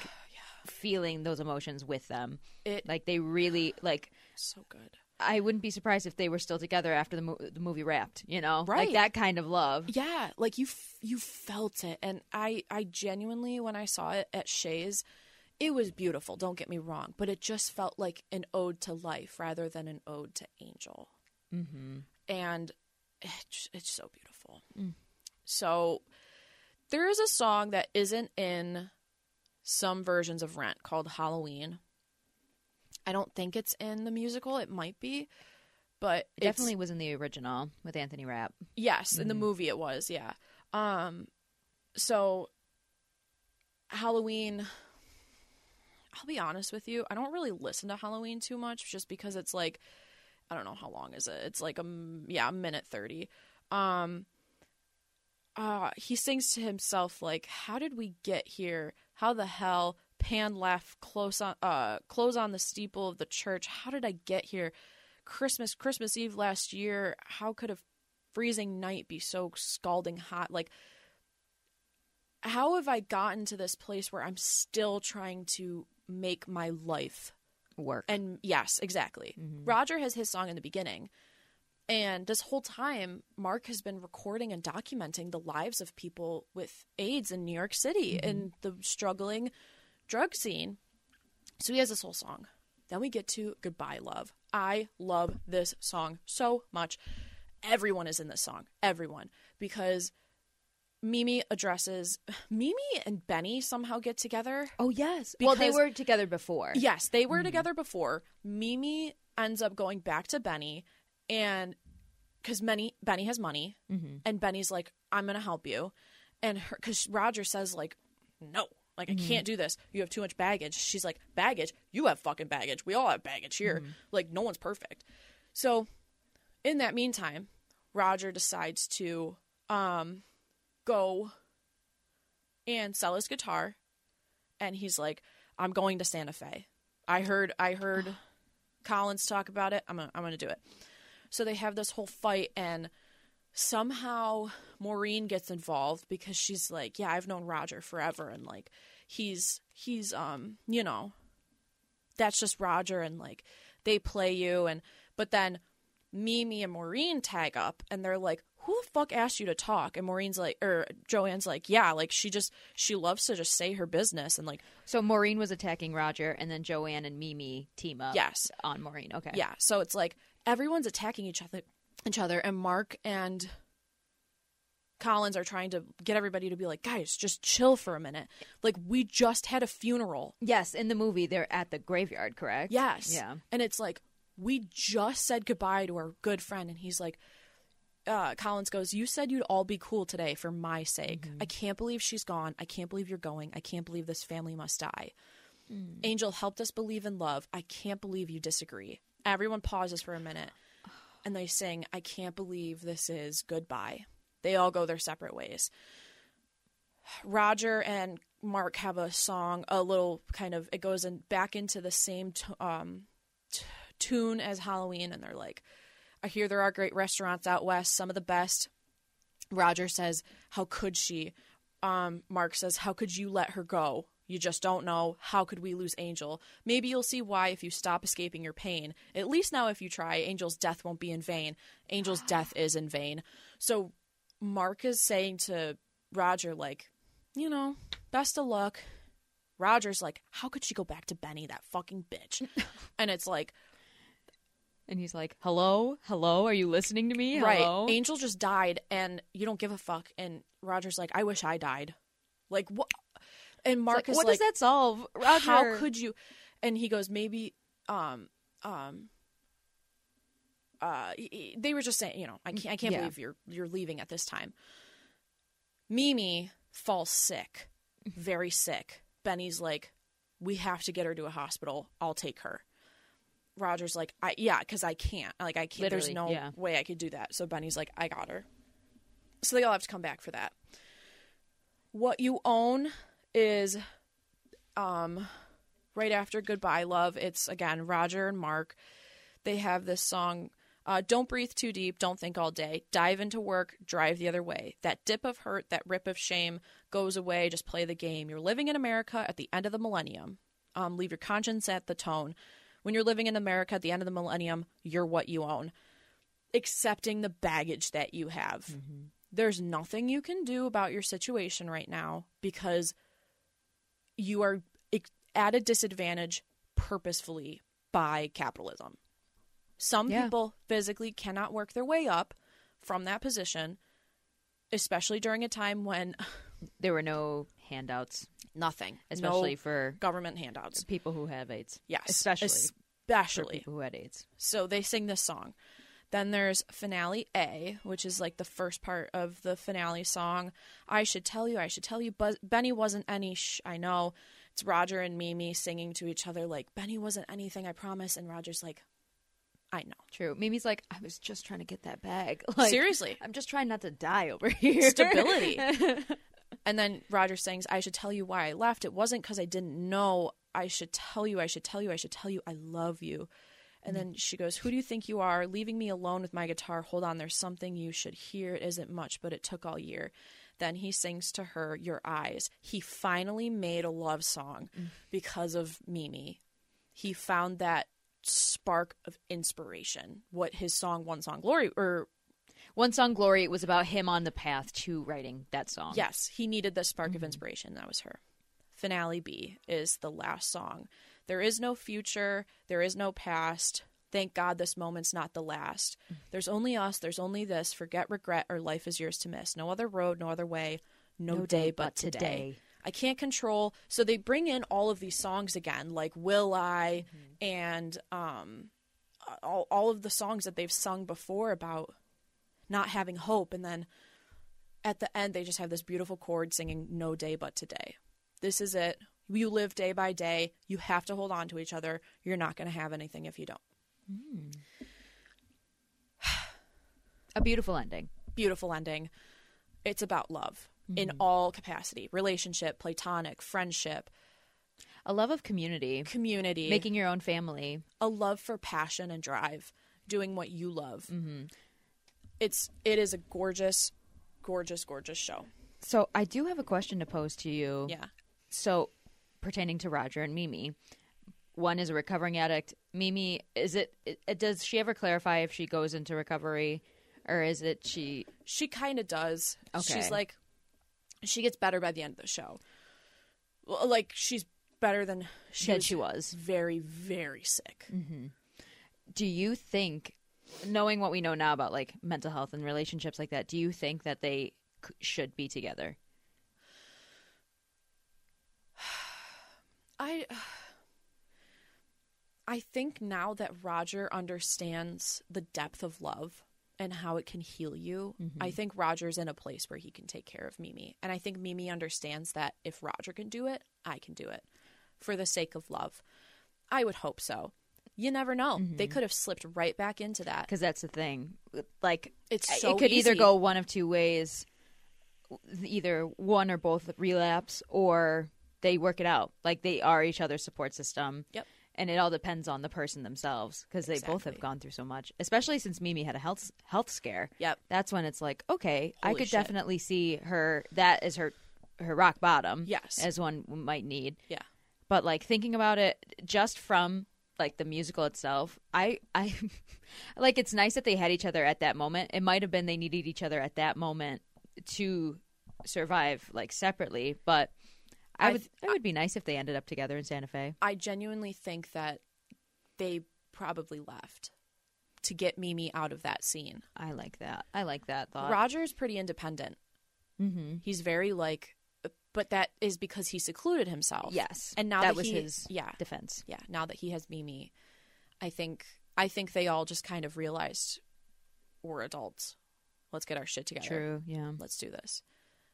feeling those emotions with them. It Like they really <sighs> like. so good. I wouldn't be surprised if they were still together after the, mo- the movie wrapped. You know, Right. Like that kind of love. Yeah, like you f- you felt it and I I genuinely when I saw it at Shea's it was beautiful, don't get me wrong, but it just felt like an ode to life rather than an ode to Angel. Mm-hmm. and it's, it's so beautiful. So there is a song that isn't in some versions of Rent called Halloween. I don't think it's in the musical. It might be, but It definitely was in the original with Anthony Rapp. yes, in the movie it was. Yeah. Um. So Halloween. I'll be honest with you. I don't really listen to Halloween too much, just because it's like I don't know how long is it. It's like a yeah, a minute thirty. Um, uh, he sings to himself like, "How did we get here? How the hell?" Pan left close on uh close on the steeple of the church. How did I get here? Christmas Christmas Eve last year. How could a freezing night be so scalding hot? Like, how have I gotten to this place where I'm still trying to make my life Work. and yes, exactly. Roger has his song in the beginning. And this whole time, Mark has been recording and documenting the lives of people with AIDS in New York City mm-hmm. and the struggling drug scene. So he has this whole song. Then we get to Goodbye Love. I love this song so much. Everyone is in this song. Everyone. Because Mimi addresses <sighs> Mimi and Benny somehow get together. oh yes. Well, they were together before. Yes, they were mm-hmm. together before. Mimi ends up going back to Benny, and because Benny Benny has money, mm-hmm. and Benny's like, "I'm gonna help you," and because Roger says like, "No." Like I mm-hmm. can't do this. You have too much baggage. She's like, baggage. You have fucking baggage. We all have baggage here. Mm-hmm. Like no one's perfect. So, in that meantime, Roger decides to um go and sell his guitar and he's like i'm going to santa fe i heard i heard <gasps> collins talk about it i'm gonna, I'm gonna do it so they have this whole fight and somehow maureen gets involved because she's like yeah i've known roger forever and like he's he's um you know that's just roger and like they play you and but then Mimi and Maureen tag up and they're like, Who the fuck asked you to talk? And Maureen's like or Joanne's like, Yeah, like she just she loves to just say her business and like So Maureen was attacking Roger, and then Joanne and Mimi team up. Yes. On Maureen. Okay. yeah. So it's like everyone's attacking each other each other and Mark and Collins are trying to get everybody to be like, guys, just chill for a minute. Like we just had a funeral. Yes. In the movie, they're at the graveyard. Correct. Yes. Yeah. And it's like, we just said goodbye to our good friend. And he's like, uh, Collins goes, You said you'd all be cool today for my sake. I can't believe she's gone. I can't believe you're going. I can't believe this family must die. Angel helped us believe in love. I can't believe you disagree. Everyone pauses for a minute and they sing, I can't believe this is goodbye. They all go their separate ways. Roger and Mark have a song, a little kind of, it goes in back into the same t- um, t- tune as Halloween, and they're like, I hear there are great restaurants out west, some of the best. Roger says, How could she? Um, Mark says, How could you let her go? You just don't know. How could we lose Angel? Maybe you'll see why if you stop escaping your pain. At least now, if you try, Angel's death won't be in vain. Angel's <sighs> death is in vain. So, Mark is saying to Roger, like, you know, best of luck. Roger's like, how could she go back to Benny, that fucking bitch? <laughs> and it's like, And he's like, "Hello, hello, are you listening to me? Hello?" right, Angel just died and you don't give a fuck. And Roger's like, I wish I died. Like, what? And Mark like, is what like, does that solve, Roger? how could you? and he goes maybe um um uh they were just saying you know i can't i can't Yeah. believe you're you're leaving at this time. Mimi falls sick very sick. Benny's like we have to get her to a hospital. I'll take her. Roger's like i yeah because i can't like i can't there's no yeah. way i could do that. So benny's like i got her. So they all have to come back for that. What you own is um right after goodbye love it's again roger and mark. They have this song uh, don't breathe too deep don't think all day dive into work drive the other way. That dip of hurt that rip of shame goes away. Just play the game. You're living in america at the end of the millennium. Um, leave your conscience at the tone. When you're living in america at the end of the millennium you're what you own. Accepting the baggage that you have. There's nothing you can do about your situation right now because you are at a disadvantage purposefully by capitalism. Some Yeah. people physically cannot work their way up from that position, especially during a time when <laughs> There were no handouts, nothing, especially no for government handouts. people who have AIDS. Yes, especially especially. people who had AIDS. So they sing this song. Then there's finale A, which is like the first part of the finale song. I should tell you, I should tell you, but Benny wasn't any. Sh- I know. It's Roger and Mimi singing to each other like Benny wasn't anything. I promise. And Roger's like, I know. True. Mimi's like, I was just trying to get that bag. <laughs> Like, Seriously, I'm just trying not to die over here. stability. <laughs> and then Roger sings, I should tell you why I left. It wasn't because I didn't know. I should tell you, I should tell you, I should tell you, I love you. And then she goes, Who do you think you are? Leaving me alone with my guitar. Hold on, there's something you should hear. It isn't much, but it took all year. Then he sings to her, Your eyes. He finally made a love song mm. because of Mimi. He found that spark of inspiration. What his song, One Song Glory, or One song, Glory, it was about him on the path to writing that song. Yes, he needed the spark of mm-hmm. inspiration. That was her. Finale B is the last song. There is no future. There is no past. Thank God this moment's not the last. There's only us. There's only this. Forget regret or life is yours to miss. No other road, no other way. No, No day, day but but today. today. I can't control. So they bring in all of these songs again, like Will I and um, all, all of the songs that they've sung before about not having hope. And then at the end, they just have this beautiful chord singing No Day But Today. This is it. You live day by day. You have to hold on to each other. You're not going to have anything if you don't. <sighs> A beautiful ending. Beautiful ending. It's about love in all capacity relationship, platonic, friendship, A love of community. community, Making your own family. a love for passion and drive, doing what you love. Mm-hmm. It's it is a gorgeous, gorgeous, gorgeous show. So I do have a question to pose to you. Yeah. So pertaining to Roger and Mimi. One is a recovering addict. Mimi, is it, it does she ever clarify if she goes into recovery or is it she She kind of does. Okay. She's like, she gets better by the end of the show. Well, like she's better than she Than was she was. Very, very sick. Mm-hmm. do you think knowing what we know now about like mental health and relationships like that do you think that they c- should be together I I think now that Roger understands the depth of love and how it can heal you, I mm-hmm. think Roger's in a place where he can take care of Mimi. And I think Mimi understands that if Roger can do it, I can do it for the sake of love. I would hope so. You never know. They mm-hmm. could have slipped right back into that. because that's the thing like It's it so could either go one of two ways either one or both relapse or they work it out like they are each other's support system Yep. and it all depends on the person themselves because they both have gone through so much especially since mimi had a health health scare Yep. that's when it's like okay i could shit. definitely see her that is her her rock bottom Yes. as one might need Yeah. but like thinking about it just from like the musical itself i i <laughs> like it's nice that they had each other at that moment it might have been they needed each other at that moment to survive like separately but i, I would th- it would be nice if they ended up together in santa fe I genuinely think that they probably left to get Mimi out of that scene. i like that i like that thought Roger's pretty independent. mm-hmm. He's very like but that is because he secluded himself. Yes, and now that that, was he- his yeah defense. yeah now that he has Mimi, I think I think they all just kind of realized we're adults. Let's get our shit together. True. Yeah. Let's do this.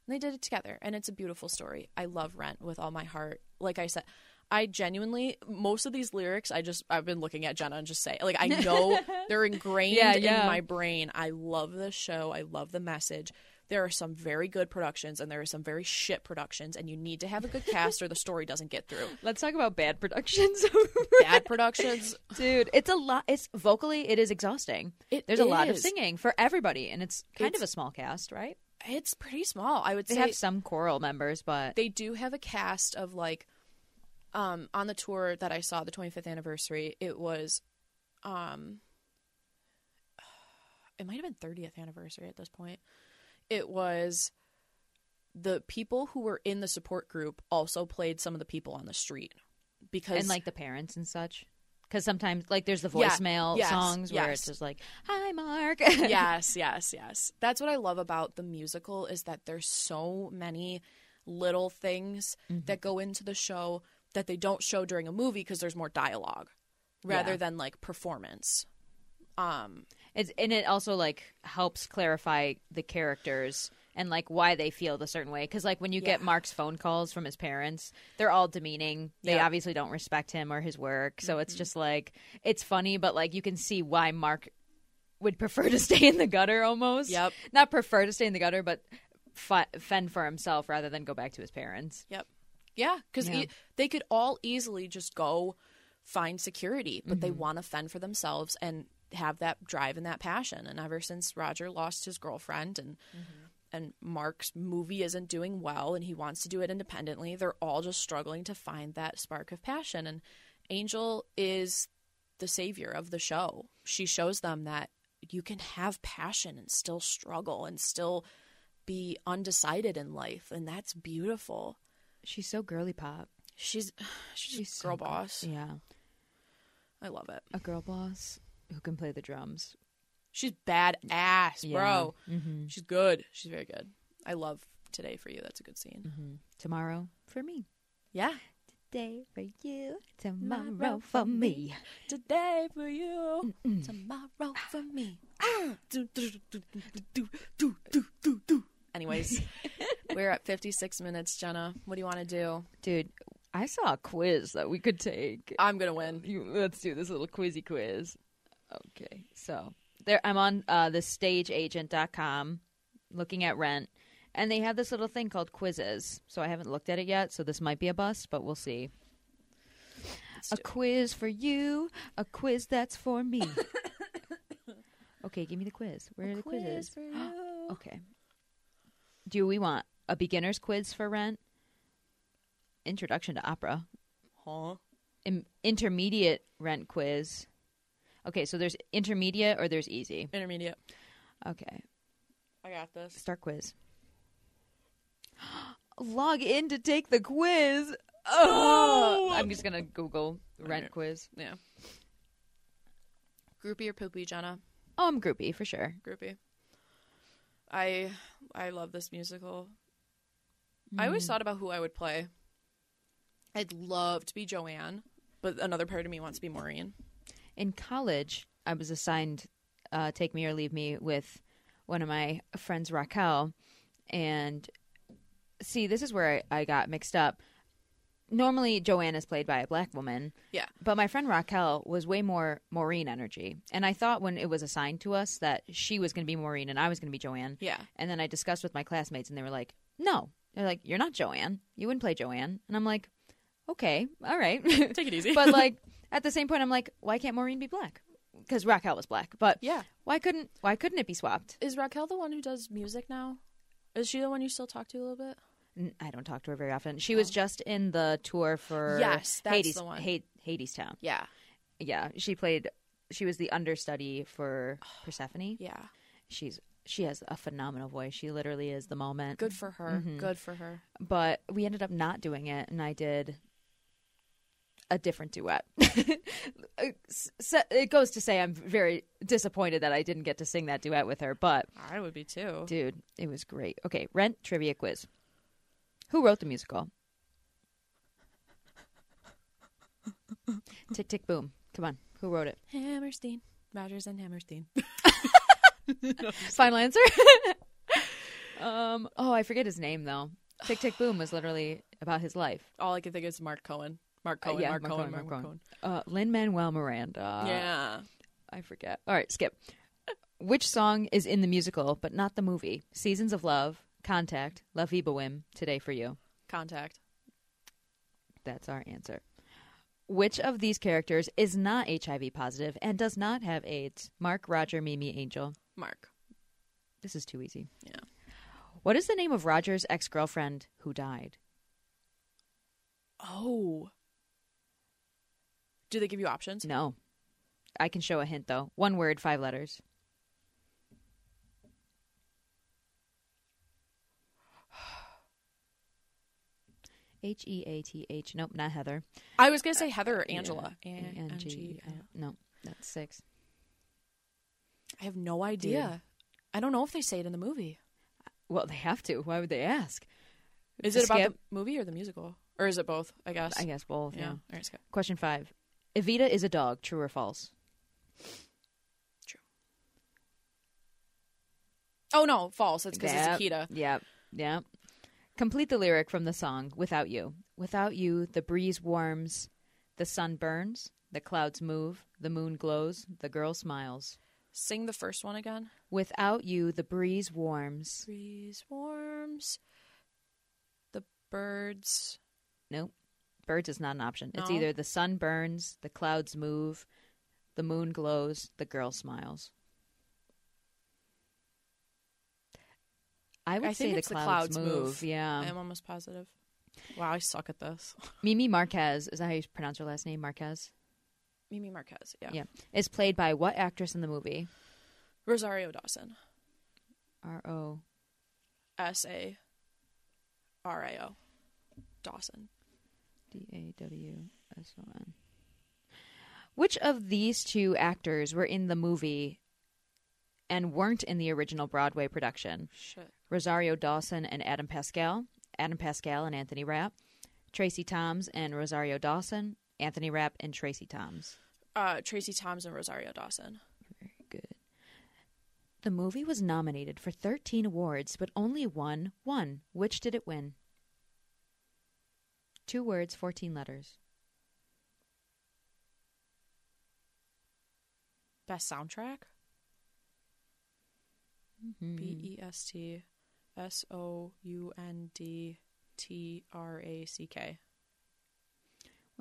And they did it together, and it's a beautiful story. I love Rent with all my heart. Like I said, I genuinely most of these lyrics I just I've been looking at Jenna and just say like I know <laughs> they're ingrained Yeah, yeah. in my brain. I love the show. I love the message. There are some very good productions and there are some very shit productions and you need to have a good cast or the story doesn't get through. Let's talk about bad productions. <laughs> Bad <laughs> productions, Dude, it's a lot. It's vocally, it is exhausting. It There's a lot of singing for everybody, and it's kind It's- of a small cast, right? It's pretty small. I would say. They say have some choral members, but they do have a cast of like um on the tour that I saw the 25th anniversary it was um <sighs> it might have been 30th anniversary at this point it was the people who were in the support group also played some of the people on the street because and like the parents and such. Because sometimes, like, there's the Yeah, voicemail yes, songs where yes. it's just like, "Hi, Mark." <laughs> yes, yes, yes. That's what I love about the musical is that there's so many little things Mm-hmm. that go into the show that they don't show during a movie because there's more dialogue rather Yeah. than like performance. Um, It's and it also like helps clarify the characters and like why they feel the certain way. Because like when you get Mark's phone calls from his parents, they're all demeaning. They Yeah. obviously don't respect him or his work. So Mm-hmm. it's just like it's funny, but like you can see why Mark would prefer to <laughs> stay in the gutter almost. Yep. Not prefer to stay in the gutter, but fi- fend for himself rather than go back to his parents. yep, yeah, because Yeah. they could all easily just go find security, but Mm-hmm. they want to fend for themselves and have that drive and that passion. And ever since Roger lost his girlfriend and and Mark's movie isn't doing well and he wants to do it independently, they're all just struggling to find that spark of passion. And Angel is the savior of the show. She shows them that you can have passion and still struggle and still be undecided in life, and that's beautiful. She's so girly pop. She's <sighs> she's, She's a so girl good. boss. Yeah, I love it. a girl boss who can play the drums. She's bad ass, yeah. bro. Mm-hmm. She's good. She's very good. I love today for you. That's a good scene. Mm-hmm. Tomorrow for me. Yeah. Today for you, tomorrow, tomorrow for me. me. Today for you, Mm-mm. tomorrow for me. Anyways, we're at 56 minutes, Jenna. What do you want to do? Dude, I saw a quiz that we could take. I'm going to win. You, let's do this little quizy quiz. Okay, so there I'm on uh, the stageagent.com looking at rent, and they have this little thing called quizzes. So I haven't looked at it yet, so this might be a bust, but we'll see. a do it. quiz for you, a quiz that's for me. <laughs> okay, give me the quiz. Where are the quizzes? for <gasps> you. Okay. Do we want a beginner's quiz for rent? Introduction to opera. Huh? Im- intermediate rent quiz. Okay, so there's intermediate or there's easy. Intermediate. Okay, I got this. start quiz. <gasps> Log in to take the quiz. Oh, I'm just gonna Google rent Okay. quiz. Yeah. Groupie or poopy, Jenna? Oh, I'm groupie for sure. Groupie. I I love this musical. I always mm. thought about who I would play. I'd love to be Joanne, but another part of me wants to be Maureen. In college, I was assigned uh, "Take Me or Leave Me" with one of my friends, Raquel, and see, this is where I, I got mixed up. Normally, Joanne is played by a black woman, Yeah. but my friend Raquel was way more Maureen energy, and I thought when it was assigned to us that she was going to be Maureen and I was going to be Joanne. Yeah. And then I discussed with my classmates, and they were like, "No." They're like, "You're not Joanne. You wouldn't play Joanne." And I'm like, "Okay, all right." Take it easy. <laughs> but like at the same point, I'm like, why can't Maureen be black? Because Raquel was black, but yeah. why couldn't why couldn't it be swapped? Is Raquel the one who does music now? Is she the one you still talk to a little bit? N- I don't talk to her very often. She was just in the tour for Yes, that's Hades, the one. Ha- Hadestown. Yeah. Yeah, she played. She was the understudy for <sighs> Persephone. Yeah. She's she has a phenomenal voice. She literally is the moment. Good for her. Mhm. Good for her. But we ended up not doing it, and I did a different duet. <laughs> It goes to say I'm very disappointed that I didn't get to sing that duet with her, but I would be too. dude, it was great. Okay, rent trivia quiz. Who wrote the musical? <laughs> Tick Tick Boom. Come on. Who wrote it? Hammerstein, Rodgers and Hammerstein. <laughs> Final answer. um. Oh, I forget his name though. Tick Tick Boom was literally about his life. All I can think is Mark Cohen. Mark Uh, Cohen. yeah, Mark, Mark Cohen. Cohen, Mark, Mark Cohen. Uh, Lin Manuel Miranda. yeah. I forget. All right, skip. Which song is in the musical but not the movie? Seasons of Love, Contact, La Vie Boheme, Today for You. Contact. That's our answer. Which of these characters is not HIV positive and does not have AIDS? Mark, Roger, Mimi, Angel. Mark. This is too easy. Yeah. What is the name of Roger's ex girlfriend who died? Oh. Do they give you options? No. I can show a hint though. One word, five letters. <sighs> H E A T H. Nope, not Heather. I was gonna say Heather or Angela. Yeah. A- N G. Uh, No, that's six. I have no idea. I don't know if they say it in the movie. Well, they have to. Why would they ask? Is it about Skip. the movie or the musical, or is it both? I guess. I guess both. Yeah. Yeah. All right. Question five. Evita is a dog. True or false? True. Oh no, false. It's because Yep. it's Akita. Yep. Yep. Complete the lyric from the song Without You. Without you, the breeze warms, the sun burns, the clouds move, the moon glows, the girl smiles. Sing the first one again. Without you, the breeze warms. Breeze warms. The birds. Nope. Birds is not an option. It's either the sun burns, the clouds move, the moon glows, the girl smiles. I would I say the it's the clouds, clouds move. move. Yeah. I'm almost positive. Wow, I suck at this. <laughs> Mimi Marquez, is that how you pronounce her last name? Marquez? Mimi Marquez. Yeah. Yeah. Is played by what actress in the movie? Rosario Dawson. R O. S A R I O. Dawson. D A W S O N. Which of these two actors were in the movie and weren't in the original Broadway production? Shit. Rosario Dawson and Adam Pascal, Adam Pascal and Anthony Rapp, Tracie Thoms and Rosario Dawson, Anthony Rapp and Tracie Thoms. Uh, Tracie Thoms and Rosario Dawson. Very good. The movie was nominated for 13 awards, but only won one won. Which did it win? Two words, 14 letters. Best soundtrack. Mhm. B E S T S O U N D T R A C K.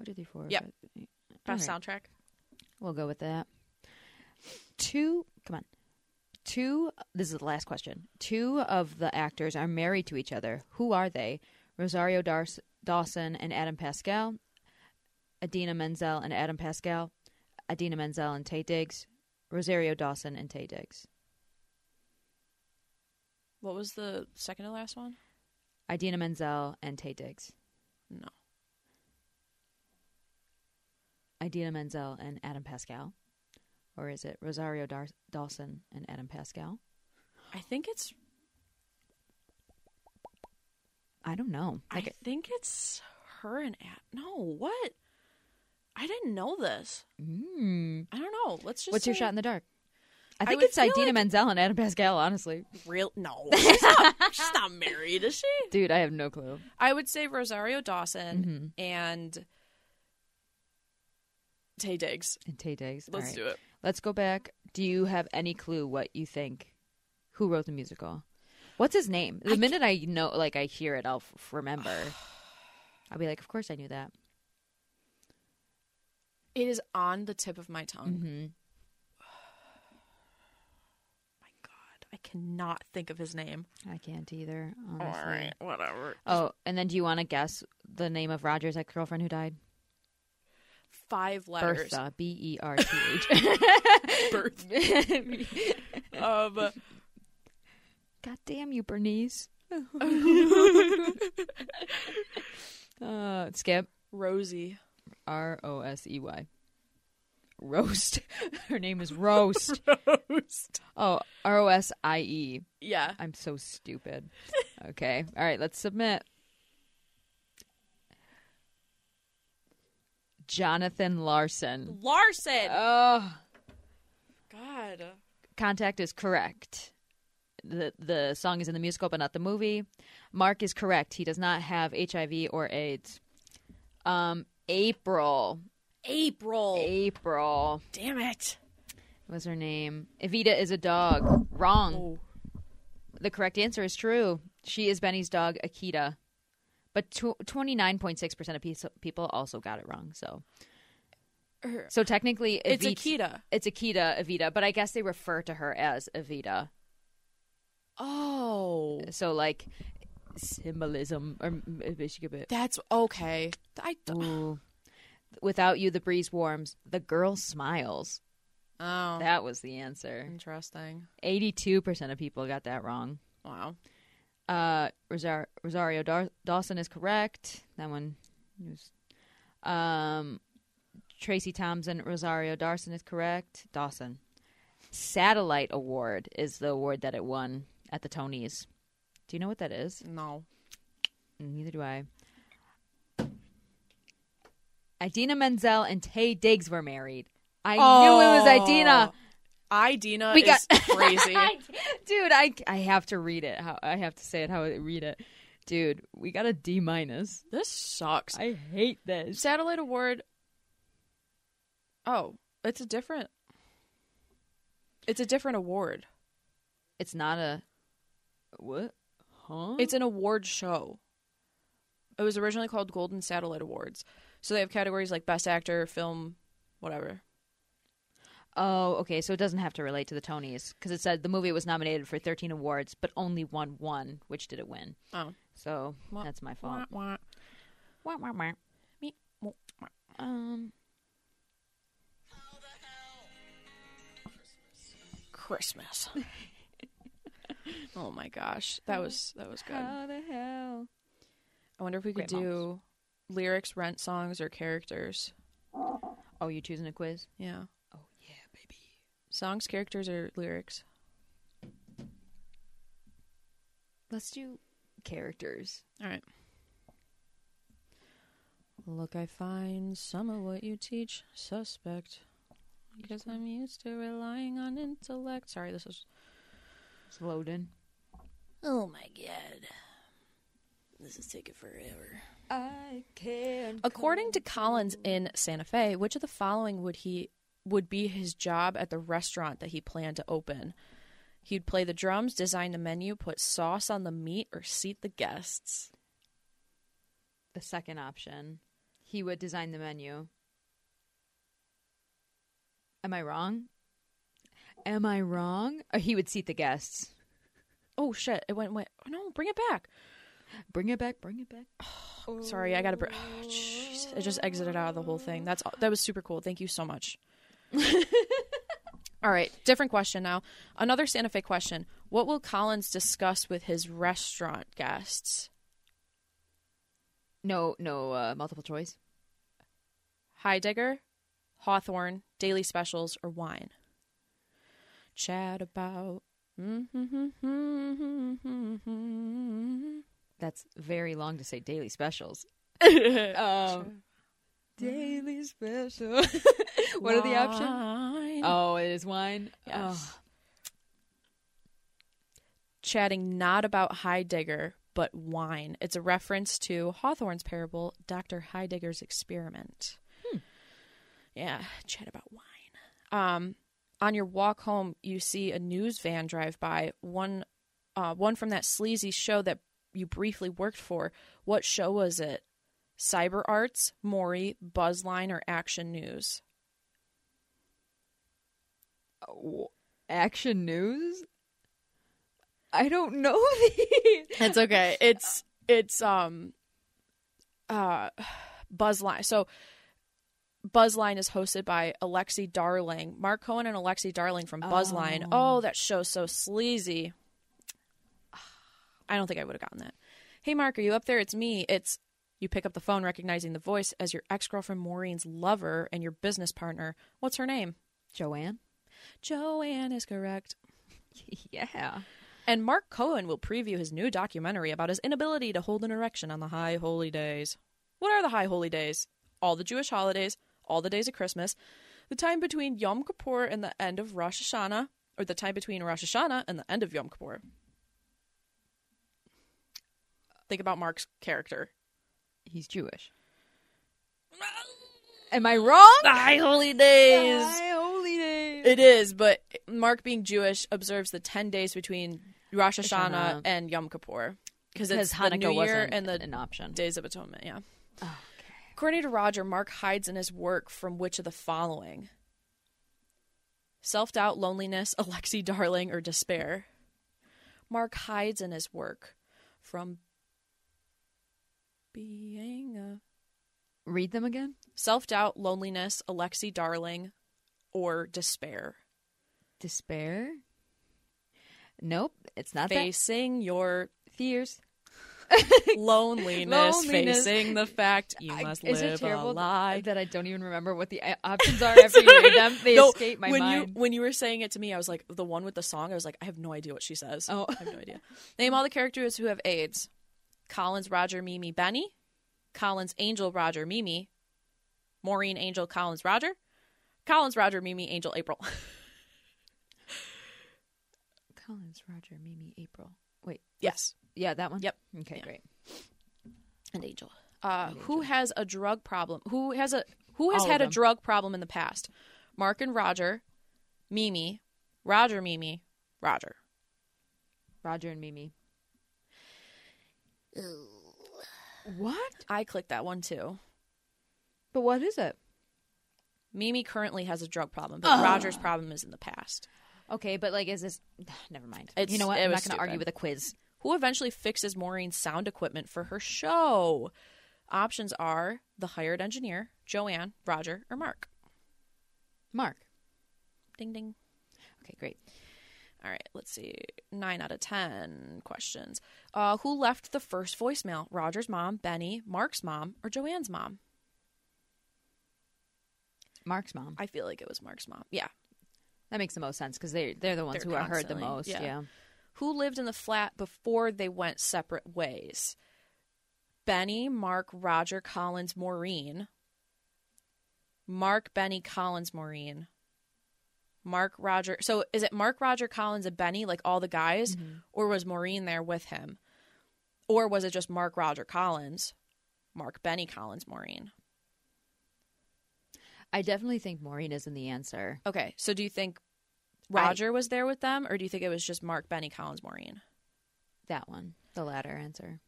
Two, three, four. Yep. five, eight. Best right. soundtrack. We'll go with that. Two, come on. Two, this is the last question. Two of the actors are married to each other. Who are they? Rosario Dar- Dawson and Adam Pascal, Idina Menzel and Adam Pascal, Idina Menzel and Taye Diggs, Rosario Dawson and Taye Diggs. What was the second to last one? Idina Menzel and Taye Diggs. No. Idina Menzel and Adam Pascal. Or is it Rosario Dar- Dawson and Adam Pascal? I think it's. I don't know. Like, I think it's her and. No, what? I didn't know this. mm, I don't know. Let's just. what's your shot in the dark? I I think would it's Idina like- Menzel and Adam Pascal, honestly. Real? No, she's not. she's not married, is she? <laughs> Dude, I have no clue. I would say Rosario Dawson Mhm. and Taye Diggs. And Taye Diggs. Let's do it. Let's go back. Do you have any clue what you think? Who wrote the musical? What's his name? The minute I know, like I hear it, I'll f- remember. <sighs> I'll be like, of course I knew that. It is on the tip of my tongue. Mm-hmm. <sighs> My God, I cannot think of his name. I can't either. Honestly. All right, whatever. Oh, and then do you want to guess the name of Roger's ex girlfriend who died? Five letters. Bertha. B E R T H. <laughs> Berth. <laughs> <laughs> Um, God damn you, Bernice. <laughs> uh, Skip. Rosie. R O S E Y. Roast. <laughs> Her name is Roast. <laughs> Roast. Oh, R O S I E. Yeah. I'm so stupid. okay. All right, let's submit. Jonathan Larson. Larson. Oh. God. Contact is correct. The the song is in the musical but not the movie. Mark is correct. He does not have HIV or AIDS. Um April. April. April. Damn it. Was her name? Evita is a dog. Wrong. Oh. The correct answer is true. She is Benny's dog, Akita. But twenty nine point six percent of pe- people also got it wrong. So, so technically, It's Akita. It's Akita Evita, but I guess they refer to her as Evita. Oh. So like symbolism or That's okay. I Ooh. Without you, the breeze warms. The girl smiles. Oh. That was the answer. Interesting. Eighty-two percent of people got that wrong. Wow. Uh, Rosar- Rosario Dar- Dawson is correct. That one was. Um, Tracy Thompson, Rosario Dawson is correct. Dawson. Satellite Award is the award that it won at the Tonys. Do you know what that is? No. Neither do I. Idina Menzel and Taye Diggs were married. I knew it was Idina. Oh. Idina We is got crazy. <laughs> dude. I I have to read it. How I have to say it. How I read it, dude. We got a D minus. this sucks. I hate this. Satellite Award. Oh, it's a different. It's a different award. It's not a what? Huh? It's an award show. It was originally called Golden Satellite Awards. So they have categories like Best Actor, Film, whatever. oh, okay. So it doesn't have to relate to the Tonys because it said the movie was nominated for 13 awards, but only won one. Which did it win? Oh. So Wah, that's my fault. Wah, wah. Wah, wah, wah. Me- wah, wah. Um. Christmas. <laughs> <laughs> oh my gosh, that was that was good. How the hell? I wonder if we could Great do lyrics, rent songs, or characters. Oh, you choosing a quiz? Yeah, Oh yeah, baby. songs, characters, or lyrics. Let's do characters. All right. Look, I find some of what you teach suspect. Because I'm used to relying on intellect. Sorry, this is. It's loading. Oh my god. This is taking forever. I can. According to Collins in Santa Fe, which of the following would he would be his job at the restaurant that he planned to open? He'd play the drums, design the menu, put sauce on the meat, or seat the guests. the second option, he would design the menu. Am I wrong? Am I wrong? Or he would seat the guests. Oh shit! It went. went oh, no, bring it back. Bring it back. Bring it back. <sighs> Sorry, I gotta. Br- <sighs> oh. I just exited out of the whole thing. That's that was super cool. Thank you so much. <laughs> All right, different question now. Another Santa Fe question. What will Collins discuss with his restaurant guests? No, no uh, multiple choice. Heidegger, Hawthorne, daily specials, or wine? Chat about. That's very long to say daily specials. <laughs> um, daily special. <laughs> what are the options? Oh, it is wine. Yes. Oh. Chatting not about Heidegger, but wine. It's a reference to Hawthorne's parable, Dr. Heidegger's experiment. Yeah, chat about wine. Um, on your walk home, you see a news van drive by. One, uh, one from that sleazy show that you briefly worked for. What show was it? Cyber Arts, Maury, Buzzline, or Action News? Oh, Action news. I don't know <laughs> these. It's okay. It's it's um uh <sighs> Buzzline. So Buzzline is hosted by Alexi Darling. Mark Cohen and Alexi Darling from Buzzline. Oh, oh that show's so sleazy. <sighs> I don't think I would have gotten that. Hey Mark, are you up there? It's me. It's you pick up the phone recognizing the voice as your ex-girlfriend Maureen's lover and your business partner. What's her name? Joanne. Joanne is correct. <laughs> Yeah. And Mark Cohen will preview his new documentary about his inability to hold an erection on the high holy days. What are the high holy days? all the Jewish holidays, all the days of Christmas, the time between Yom Kippur and the end of Rosh Hashanah, or the time between Rosh Hashanah and the end of Yom Kippur. Think about Mark's character. He's Jewish. Am I wrong? High holy days. My holy days. It is, but Mark being Jewish observes the 10 days between Rosh Hashanah Hashanah. and Yom Kippur. Because it's Hanukkah the New Year and the an option. Days of Atonement, yeah. According to Roger, Mark hides in his work from which of the following? Self doubt, loneliness, <laughs> Alexi Darling, or despair? Mark hides in his work from being a Read them again. self doubt, loneliness, Alexi Darling, or despair. Despair. Nope, it's not that. Facing your Fears. <laughs> loneliness, Loneliness. facing the fact you I- must is live it terrible a lie. that I don't even remember what the uh, options are <laughs> after you read them? They No, escape my when mind. you when you were saying it to me, I was like the one with the song. I was like, I have no idea what she says. Oh. I have no idea. Name all the characters who have AIDS: Collins, Roger, Mimi, Benny. Collins, Angel, Roger, Mimi. Maureen, Angel, Collins, Roger. Collins, Roger, Mimi, Angel, April. <laughs> Collins, Roger, Mimi, April. Wait, yes, yeah, that one. Yep. Okay, Yeah. great. and Angel. Uh, who has a drug problem? Who has a who has All had a drug problem in the past? Mark and Roger, Mimi, Roger, Mimi, Roger. Roger and Mimi. What? I clicked that one too. But what is it? Mimi currently has a drug problem, but Roger's problem is in the past. Okay, but like, is this? <sighs> Never mind. It's- you know what? I'm not going to argue with a quiz. Who eventually fixes Maureen's sound equipment for her show? Options are the hired engineer, Joanne, Roger, or Mark. Mark. Ding ding. Okay, great. All right, let's see. Nine out of ten questions. Uh, who left the first voicemail? Roger's mom, Benny, Mark's mom, or Joanne's mom? Mark's mom. I feel like it was Mark's mom. Yeah. That makes the most sense because they they're the ones They're who are heard the most. yeah. Yeah. Who lived in the flat before they went separate ways? Benny, Mark, Roger, Collins, Maureen. Mark, Benny, Collins, Maureen. Mark, Roger. So is it Mark, Roger, Collins, and Benny, like all the guys? Mm-hmm. Or was Maureen there with him? Or was it just Mark, Roger, Collins? Mark, Benny, Collins, Maureen. I definitely think Maureen isn't the answer. Okay, so do you think Roger was there with them, or do you think it was just Mark, Benny, Collins, Maureen? That one, the latter answer.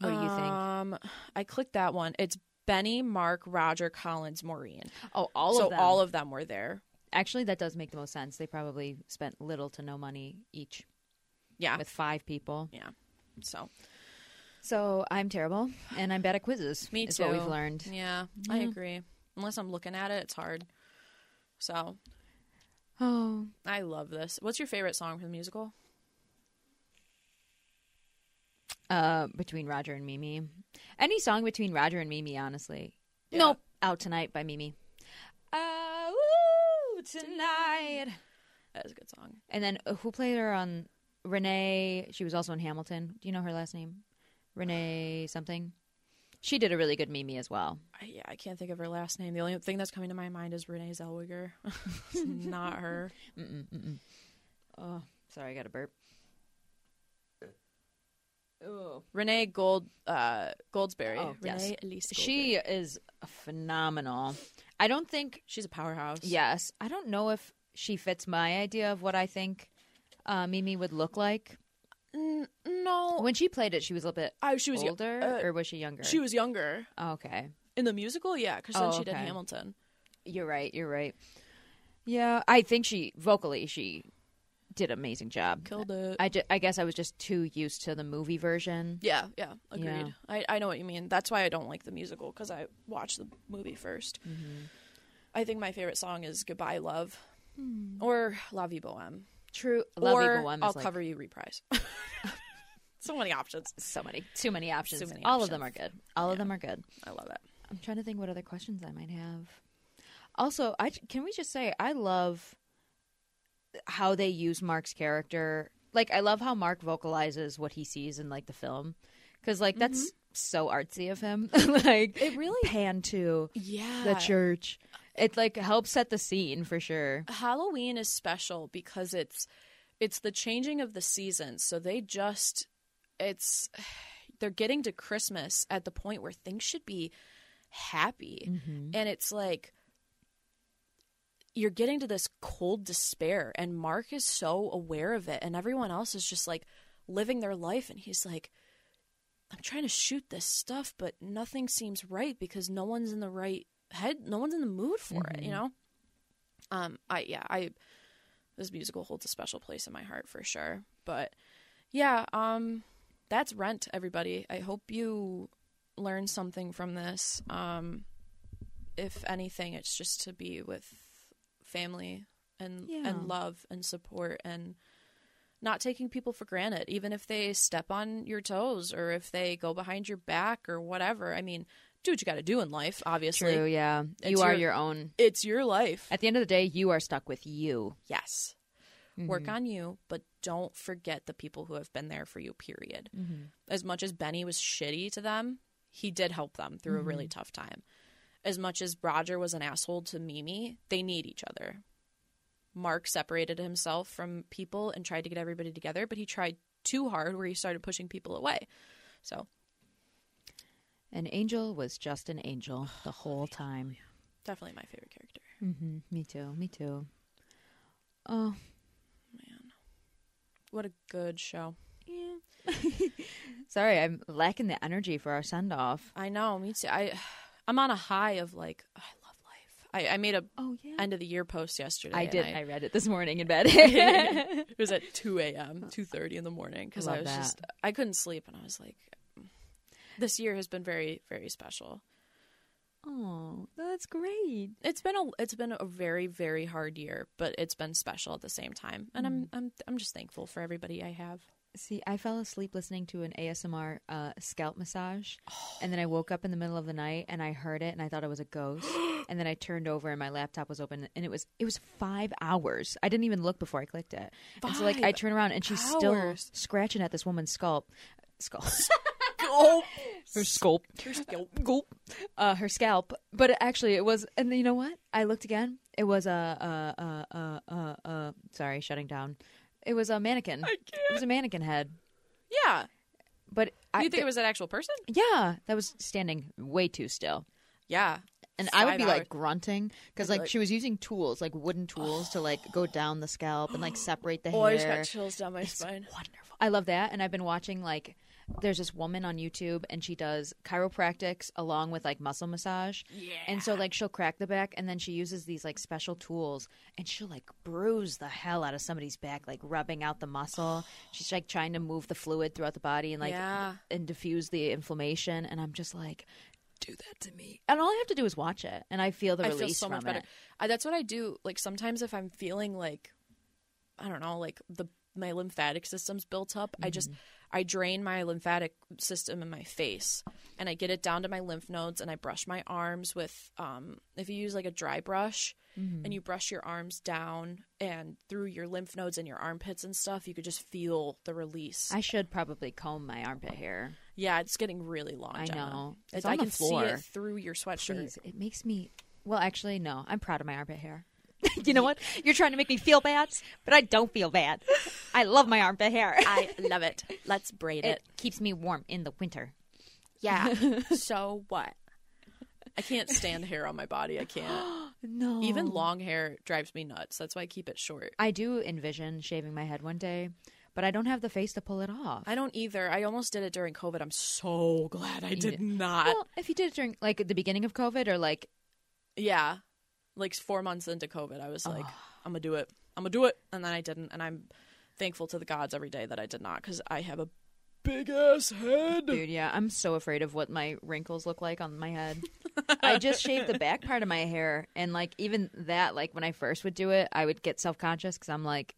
What do you think? Um, I clicked that one. It's Benny, Mark, Roger, Collins, Maureen. Oh, all so of them. all of them were there. Actually, that does make the most sense. They probably spent little to no money each Yeah. with five people. yeah. So So I'm terrible, and I'm bad at quizzes. me too. is what we've learned. Yeah, I agree. Unless I'm looking at it, it's hard. So Oh, I love this. What's your favorite song from the musical? uh, between Roger and Mimi, any song between Roger and Mimi, honestly. Yeah. Nope, "Out Tonight" by Mimi. Uh, woo, tonight. That is a good song. And then uh, who played her on Renee? She was also in Hamilton. Do you know her last name? Renee something. She did a really good Mimi as well. I, yeah, I can't think of her last name. The only thing that's coming to my mind is Renee Zellweger. <laughs> it's not her. Oh, sorry, I got a burp. Oh, Renee Gold uh, Goldsberry. Oh, yes. Elise. Goldsberry. she is phenomenal. I don't think. she's a powerhouse. Yes, I don't know if she fits my idea of what I think uh, Mimi would look like. N- no, When she played it, she was a little bit I, she was older, uh, or was she younger? She was younger Oh, okay. in the musical. Yeah, because then Oh, she did. Hamilton. You're right. You're right. Yeah, I think she vocally she did an amazing job. Killed it. I, ju- I guess I was just too used to the movie version. yeah, yeah, agreed. Yeah. I, I know what you mean. That's why I don't like the musical because I watched the movie 1st Mm-hmm. I think my favorite song is "Goodbye Love" or "La Vie Boheme," True. Love or "I'll like Cover You" reprise. <laughs> so many options. so many, too many options. Too many All of them are good. All of them are good. I love it. I'm trying to think what other questions I might have. Also, I can we just say I love how they use Mark's character. Like I love how Mark vocalizes what he sees in like the film cuz like that's mm-hmm. so artsy of him. <laughs> like It really- pan to Yeah. the church. It like helps set the scene for sure. Halloween is special because it's it's the changing of the seasons. So they just it's <sighs> they're getting to Christmas at the point where things should be happy. Mm-hmm. And it's like you're getting to this cold despair and Mark is so aware of it and everyone else is just like living their life and he's like I'm trying to shoot this stuff but nothing seems right because no one's in the right head no one's in the mood for it, you know? Um I yeah, I this musical holds a special place in my heart for sure. But yeah, um that's Rent everybody. I hope you learn something from this. Um if anything, it's just to be with family and Yeah. and love and support and not taking people for granted, even if they step on your toes or if they go behind your back or whatever. I mean, do what you got to do in life. Obviously, True, yeah. It's you are your- your own. it's your life. At the end of the day, you are stuck with you. Yes, Mm-hmm. work on you, but don't forget the people who have been there for you. Period. Mm-hmm. As much as Benny was shitty to them, he did help them through a Mm-hmm. really tough time. As much as Roger was an asshole to Mimi, they need each other. Mark separated himself from people and tried to get everybody together, but he tried too hard where he started pushing people away. So, An angel was just an angel <sighs> the whole time. definitely my favorite character. Mm-hmm. Me too. Me too. Oh, Man. What a good show. yeah. <laughs> Sorry, I'm lacking the energy for our send off. I know, me too. I <sighs> I'm on a high of like I love life. I, I made a Oh yeah. end of the year post yesterday. I did. I- I read it this morning in bed. <laughs> it was at <laughs> 2 a.m., 2.30 in the morning because I Love was that. just, I couldn't sleep and I was like, this year has been very, very special. oh, that's great. It's been a, it's been a very, very hard year, but it's been special at the same time. And I'm, I'm, I'm just thankful for everybody I have. See, I fell asleep listening to an ASMR uh, scalp massage, <gasps> and then I woke up in the middle of the night and I heard it and I thought it was a ghost, <gasps> and then I turned over and my laptop was open and it was it was five hours. I didn't even look before I clicked it, Five and so like I turn around and she's still scratching at this woman's scalp, <laughs> scalp, Oh, her scalp, gulp, uh, her scalp. But actually, it was, and you know what? I looked again. It was a, a, a, a, a, a sorry, shutting down. It was a mannequin. It was a mannequin head. yeah. But I, you think it was an actual person? Yeah, that was standing way too still. Yeah. And I would Five be hours. like grunting because I'd be like, like- she was using tools, like wooden tools, to like go down the scalp and like separate the <gasps> hair. Oh, I just got chills down my spine. wonderful. I love that, and I've been watching like there's this woman on YouTube, and she does chiropractics along with like muscle massage. Yeah. And so like she'll crack the back, and then she uses these like special tools, and she'll like bruise the hell out of somebody's back, like rubbing out the muscle. She's like trying to move the fluid throughout the body and like Yeah. and diffuse the inflammation. And I'm just like, do that to me. And all I have to do is watch it, and I feel the I release feel so from much better. it. I, that's what I do. Like sometimes if I'm feeling like, I don't know, like the my lymphatic system's built up, I just I drain my lymphatic system in my face, and I get it down to my lymph nodes, and I brush my arms with um if you use like a dry brush. And you brush your arms down and through your lymph nodes and your armpits and stuff, you could just feel the release. I should probably comb my armpit hair. yeah, it's getting really long. I Jenna. know. It's, It's I the can floor. see it through your sweatshirt. Please, it makes me. Well, actually, no. I'm proud of my armpit hair. <laughs> you know what? You're trying to make me feel bad, but I don't feel bad. I love my armpit hair. <laughs> I love it. Let's braid it keeps me warm in the winter. Yeah. <laughs> so what? I can't stand hair on my body. I can't. <gasps> No. Even long hair drives me nuts. That's why I keep it short. I do envision shaving my head one day, but I don't have the face to pull it off. I don't either. I almost did it during COVID. I'm so glad I did not. Well, if you did it during like the beginning of COVID or like yeah. Like four months into COVID, I was like, I'm going to do it. I'm to do it. And then I didn't. And I'm thankful to the gods every day that I did not because I have a big ass head. Dude, yeah, I'm so afraid of what my wrinkles look like on my head. <laughs> I just shaved the back part of my hair, and like even that, like when I first would do it, I would get self conscious because I'm like,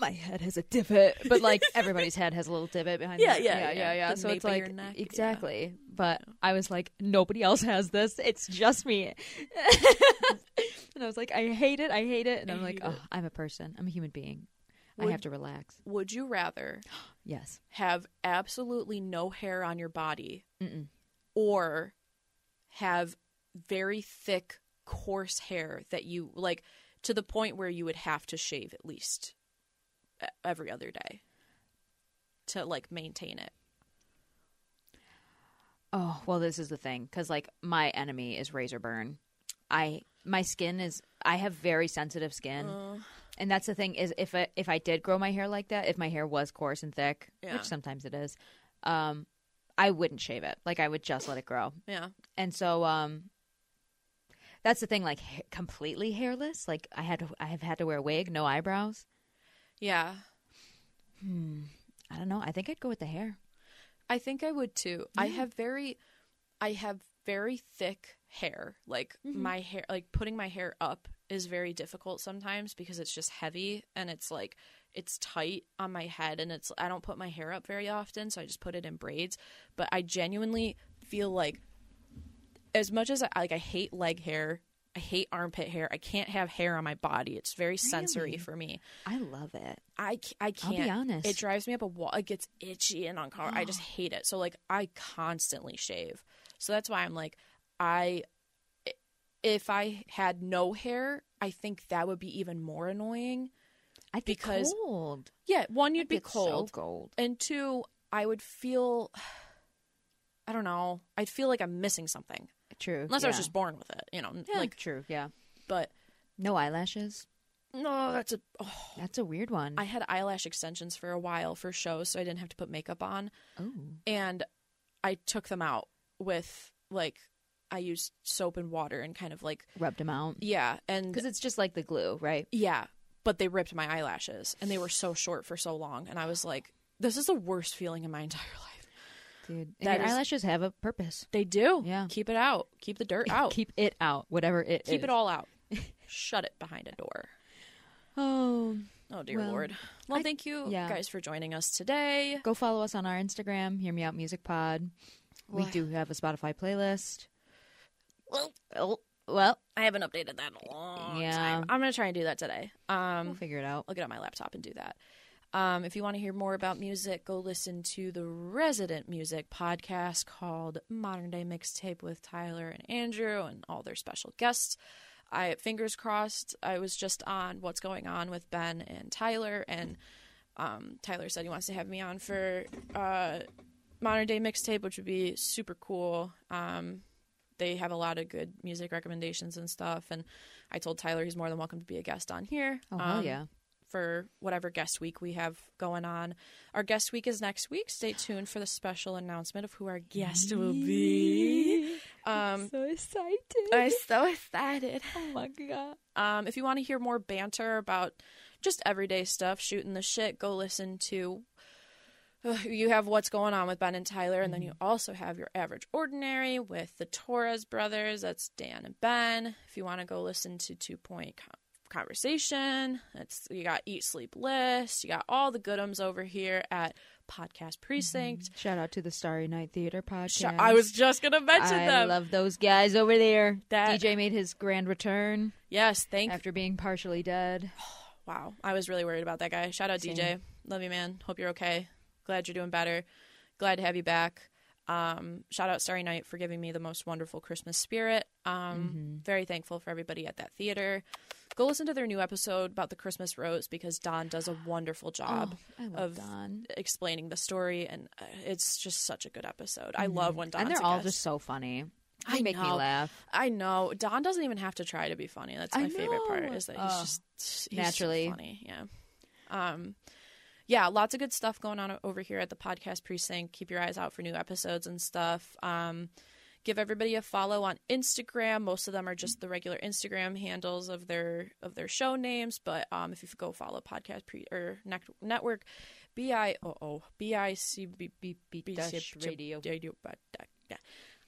my head has a divot, but like <laughs> everybody's head has a little divot behind. Yeah, the- yeah, yeah, yeah. yeah, So it's like your neck, yeah. exactly. But I was like, nobody else has this. It's just me. <laughs> and I was like, I hate it. I hate it. And I'm like, oh. I'm a person. I'm a human being. I have to relax. Would you rather <gasps> Yes. have absolutely no hair on your body or have very thick, coarse hair that you like to the point where you would have to shave at least every other day to like maintain it? Oh well, this is the thing because like my enemy is razor burn. I my skin is I have very sensitive skin, Uh, and that's the thing is if I, if I did grow my hair like that, if my hair was coarse and thick, Yeah. which sometimes it is, um, I wouldn't shave it. Like I would just let it grow, yeah. and so um, that's the thing. Like ha- completely hairless, like I had to I have had to wear a wig, no eyebrows. Yeah. Hmm. I don't know. I think I'd go with the hair. I think I would too. I have very I have very thick hair. Like my hair like putting my hair up is very difficult sometimes because it's just heavy and it's like it's tight on my head and it's I don't put my hair up very often, so I just put it in braids, but I genuinely feel like as much as I like I hate leg hair, I hate armpit hair. I can't have hair on my body. It's very sensory Really? for me. I love it. I, I can't. I'll be honest. It drives me up a wall. It gets itchy and uncomfortable. I just oh. hate it. So like I constantly shave. So that's why I'm like I if I had no hair, I think that would be even more annoying. I'd Because- be cold. Yeah, one you'd I'd be get so cold. cold. And two, I would feel <sighs> I don't know. I'd feel like I'm missing something. True. Unless I was yeah. just born with it, you know. Yeah, Like true. Yeah. but No eyelashes. no, that's a oh, That's a weird one. I had eyelash extensions for a while for shows so I didn't have to put makeup on. oh. and I took them out with like I used soap and water and kind of like Rubbed them out. yeah and Because it's just like the glue, right? yeah but they ripped my eyelashes and they were so short for so long and I was like this is the worst feeling in my <laughs> entire life Dude. And That your is- eyelashes have a purpose. they do Yeah. keep it out keep the dirt <laughs> out keep, it out, whatever it is. Keep it all out <laughs> shut it behind a door Oh. oh dear Well, lord well I- thank you yeah. guys for joining us today Go follow us on our Instagram, Hear Me Out Music Pod. We Well- do have a Spotify playlist. well Oh, well, I haven't updated that in a long Yeah. time I'm gonna try and do that today um we'll figure it out. I'll get on my laptop and do that. Um, if you want to hear more about music, go listen to the Resident Music podcast called Modern Day Mixtape with Tyler and Andrew and all their special guests. I fingers crossed. I was just on What's Going On with Ben and Tyler, and um, Tyler said he wants to have me on for uh, Modern Day Mixtape, which would be super cool. Um, they have a lot of good music recommendations and stuff, and I told Tyler he's more than welcome to be a guest on here. Oh, Um, yeah. For whatever guest week we have going on. Our guest week is next week. Stay tuned for the special announcement of who our guest will be. Um, So excited. I'm so excited. oh my god. Um, if you want to hear more banter about just everyday stuff, shooting the shit, go listen to. uh, you have what's going on with Ben and Tyler, and then you also have your average ordinary with the Torres brothers. That's Dan and Ben. If you want to go listen to Two Point Conversation, it's you got Eat Sleep List. You got all the goodums over here at Podcast Precinct. Shout out to the Starry Night Theater podcast. I was just gonna mention them. I them. love those guys over there. That- DJ made his grand return yes, thank you. after being partially dead. <sighs> Wow, I was really worried about that guy. Shout out Same. DJ, love you, man. Hope you're okay. Glad you're doing better. Glad to have you back. Um, shout out Starry Night for giving me the most wonderful Christmas spirit. Um, Very thankful for everybody at that theater. Go listen to their new episode about the Christmas rose because Don does a wonderful job Oh, of Don. explaining the story, and uh, it's just such a good episode. I love when Don and they're all guest. just so funny. They I make me laugh. I know Don doesn't even have to try to be funny. That's my favorite part is that he's Oh. just he's Naturally. so funny. Yeah. Um, yeah, lots of good stuff going on over here at the podcast precinct. Keep your eyes out for new episodes and stuff. Um, give everybody a follow on Instagram. Most of them are just the regular Instagram handles of their of their show names, but um, if you go follow podcast pre or nec- network, b i o o b i c b b b dash radio. Yeah.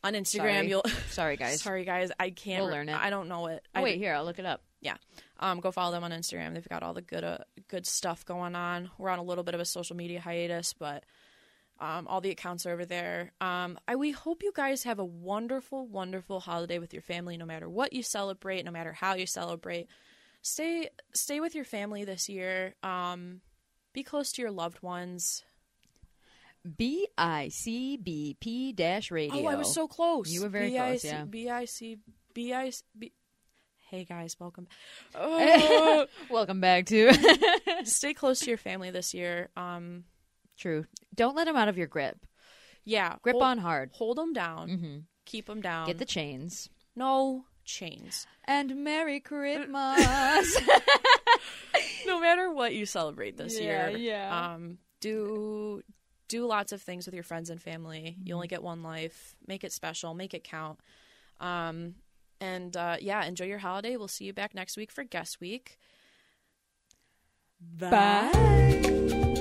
On Instagram, Sorry. you'll <laughs> Sorry, guys. Sorry, guys. I can't We'll learn it. I don't know it. Oh, I, wait, here, I'll look it up. yeah. Um, go follow them on Instagram. They've got all the good, uh, good stuff going on. We're on a little bit of a social media hiatus, but um, all the accounts are over there. Um, I we hope you guys have a wonderful, wonderful holiday with your family. No matter what you celebrate, no matter how you celebrate, stay stay with your family this year. Um, be close to your loved ones. B I C B P dash radio. Oh, I was so close. You were very close, yeah. B I C B I C B. Hey guys, welcome. <laughs> Oh, Welcome back to <laughs> stay close to your family this year. Um, True. Don't let them out of your grip. yeah, Grip hold, on hard. Hold them down. hmm Keep them down. Get the chains. no chains. And Merry Christmas. <laughs> no matter what you celebrate this Yeah, year, yeah. Um, do do lots of things with your friends and family. You only get one life. Make it special. Make it count. Um, and uh, yeah, enjoy your holiday. We'll see you back next week for guest week. Bye.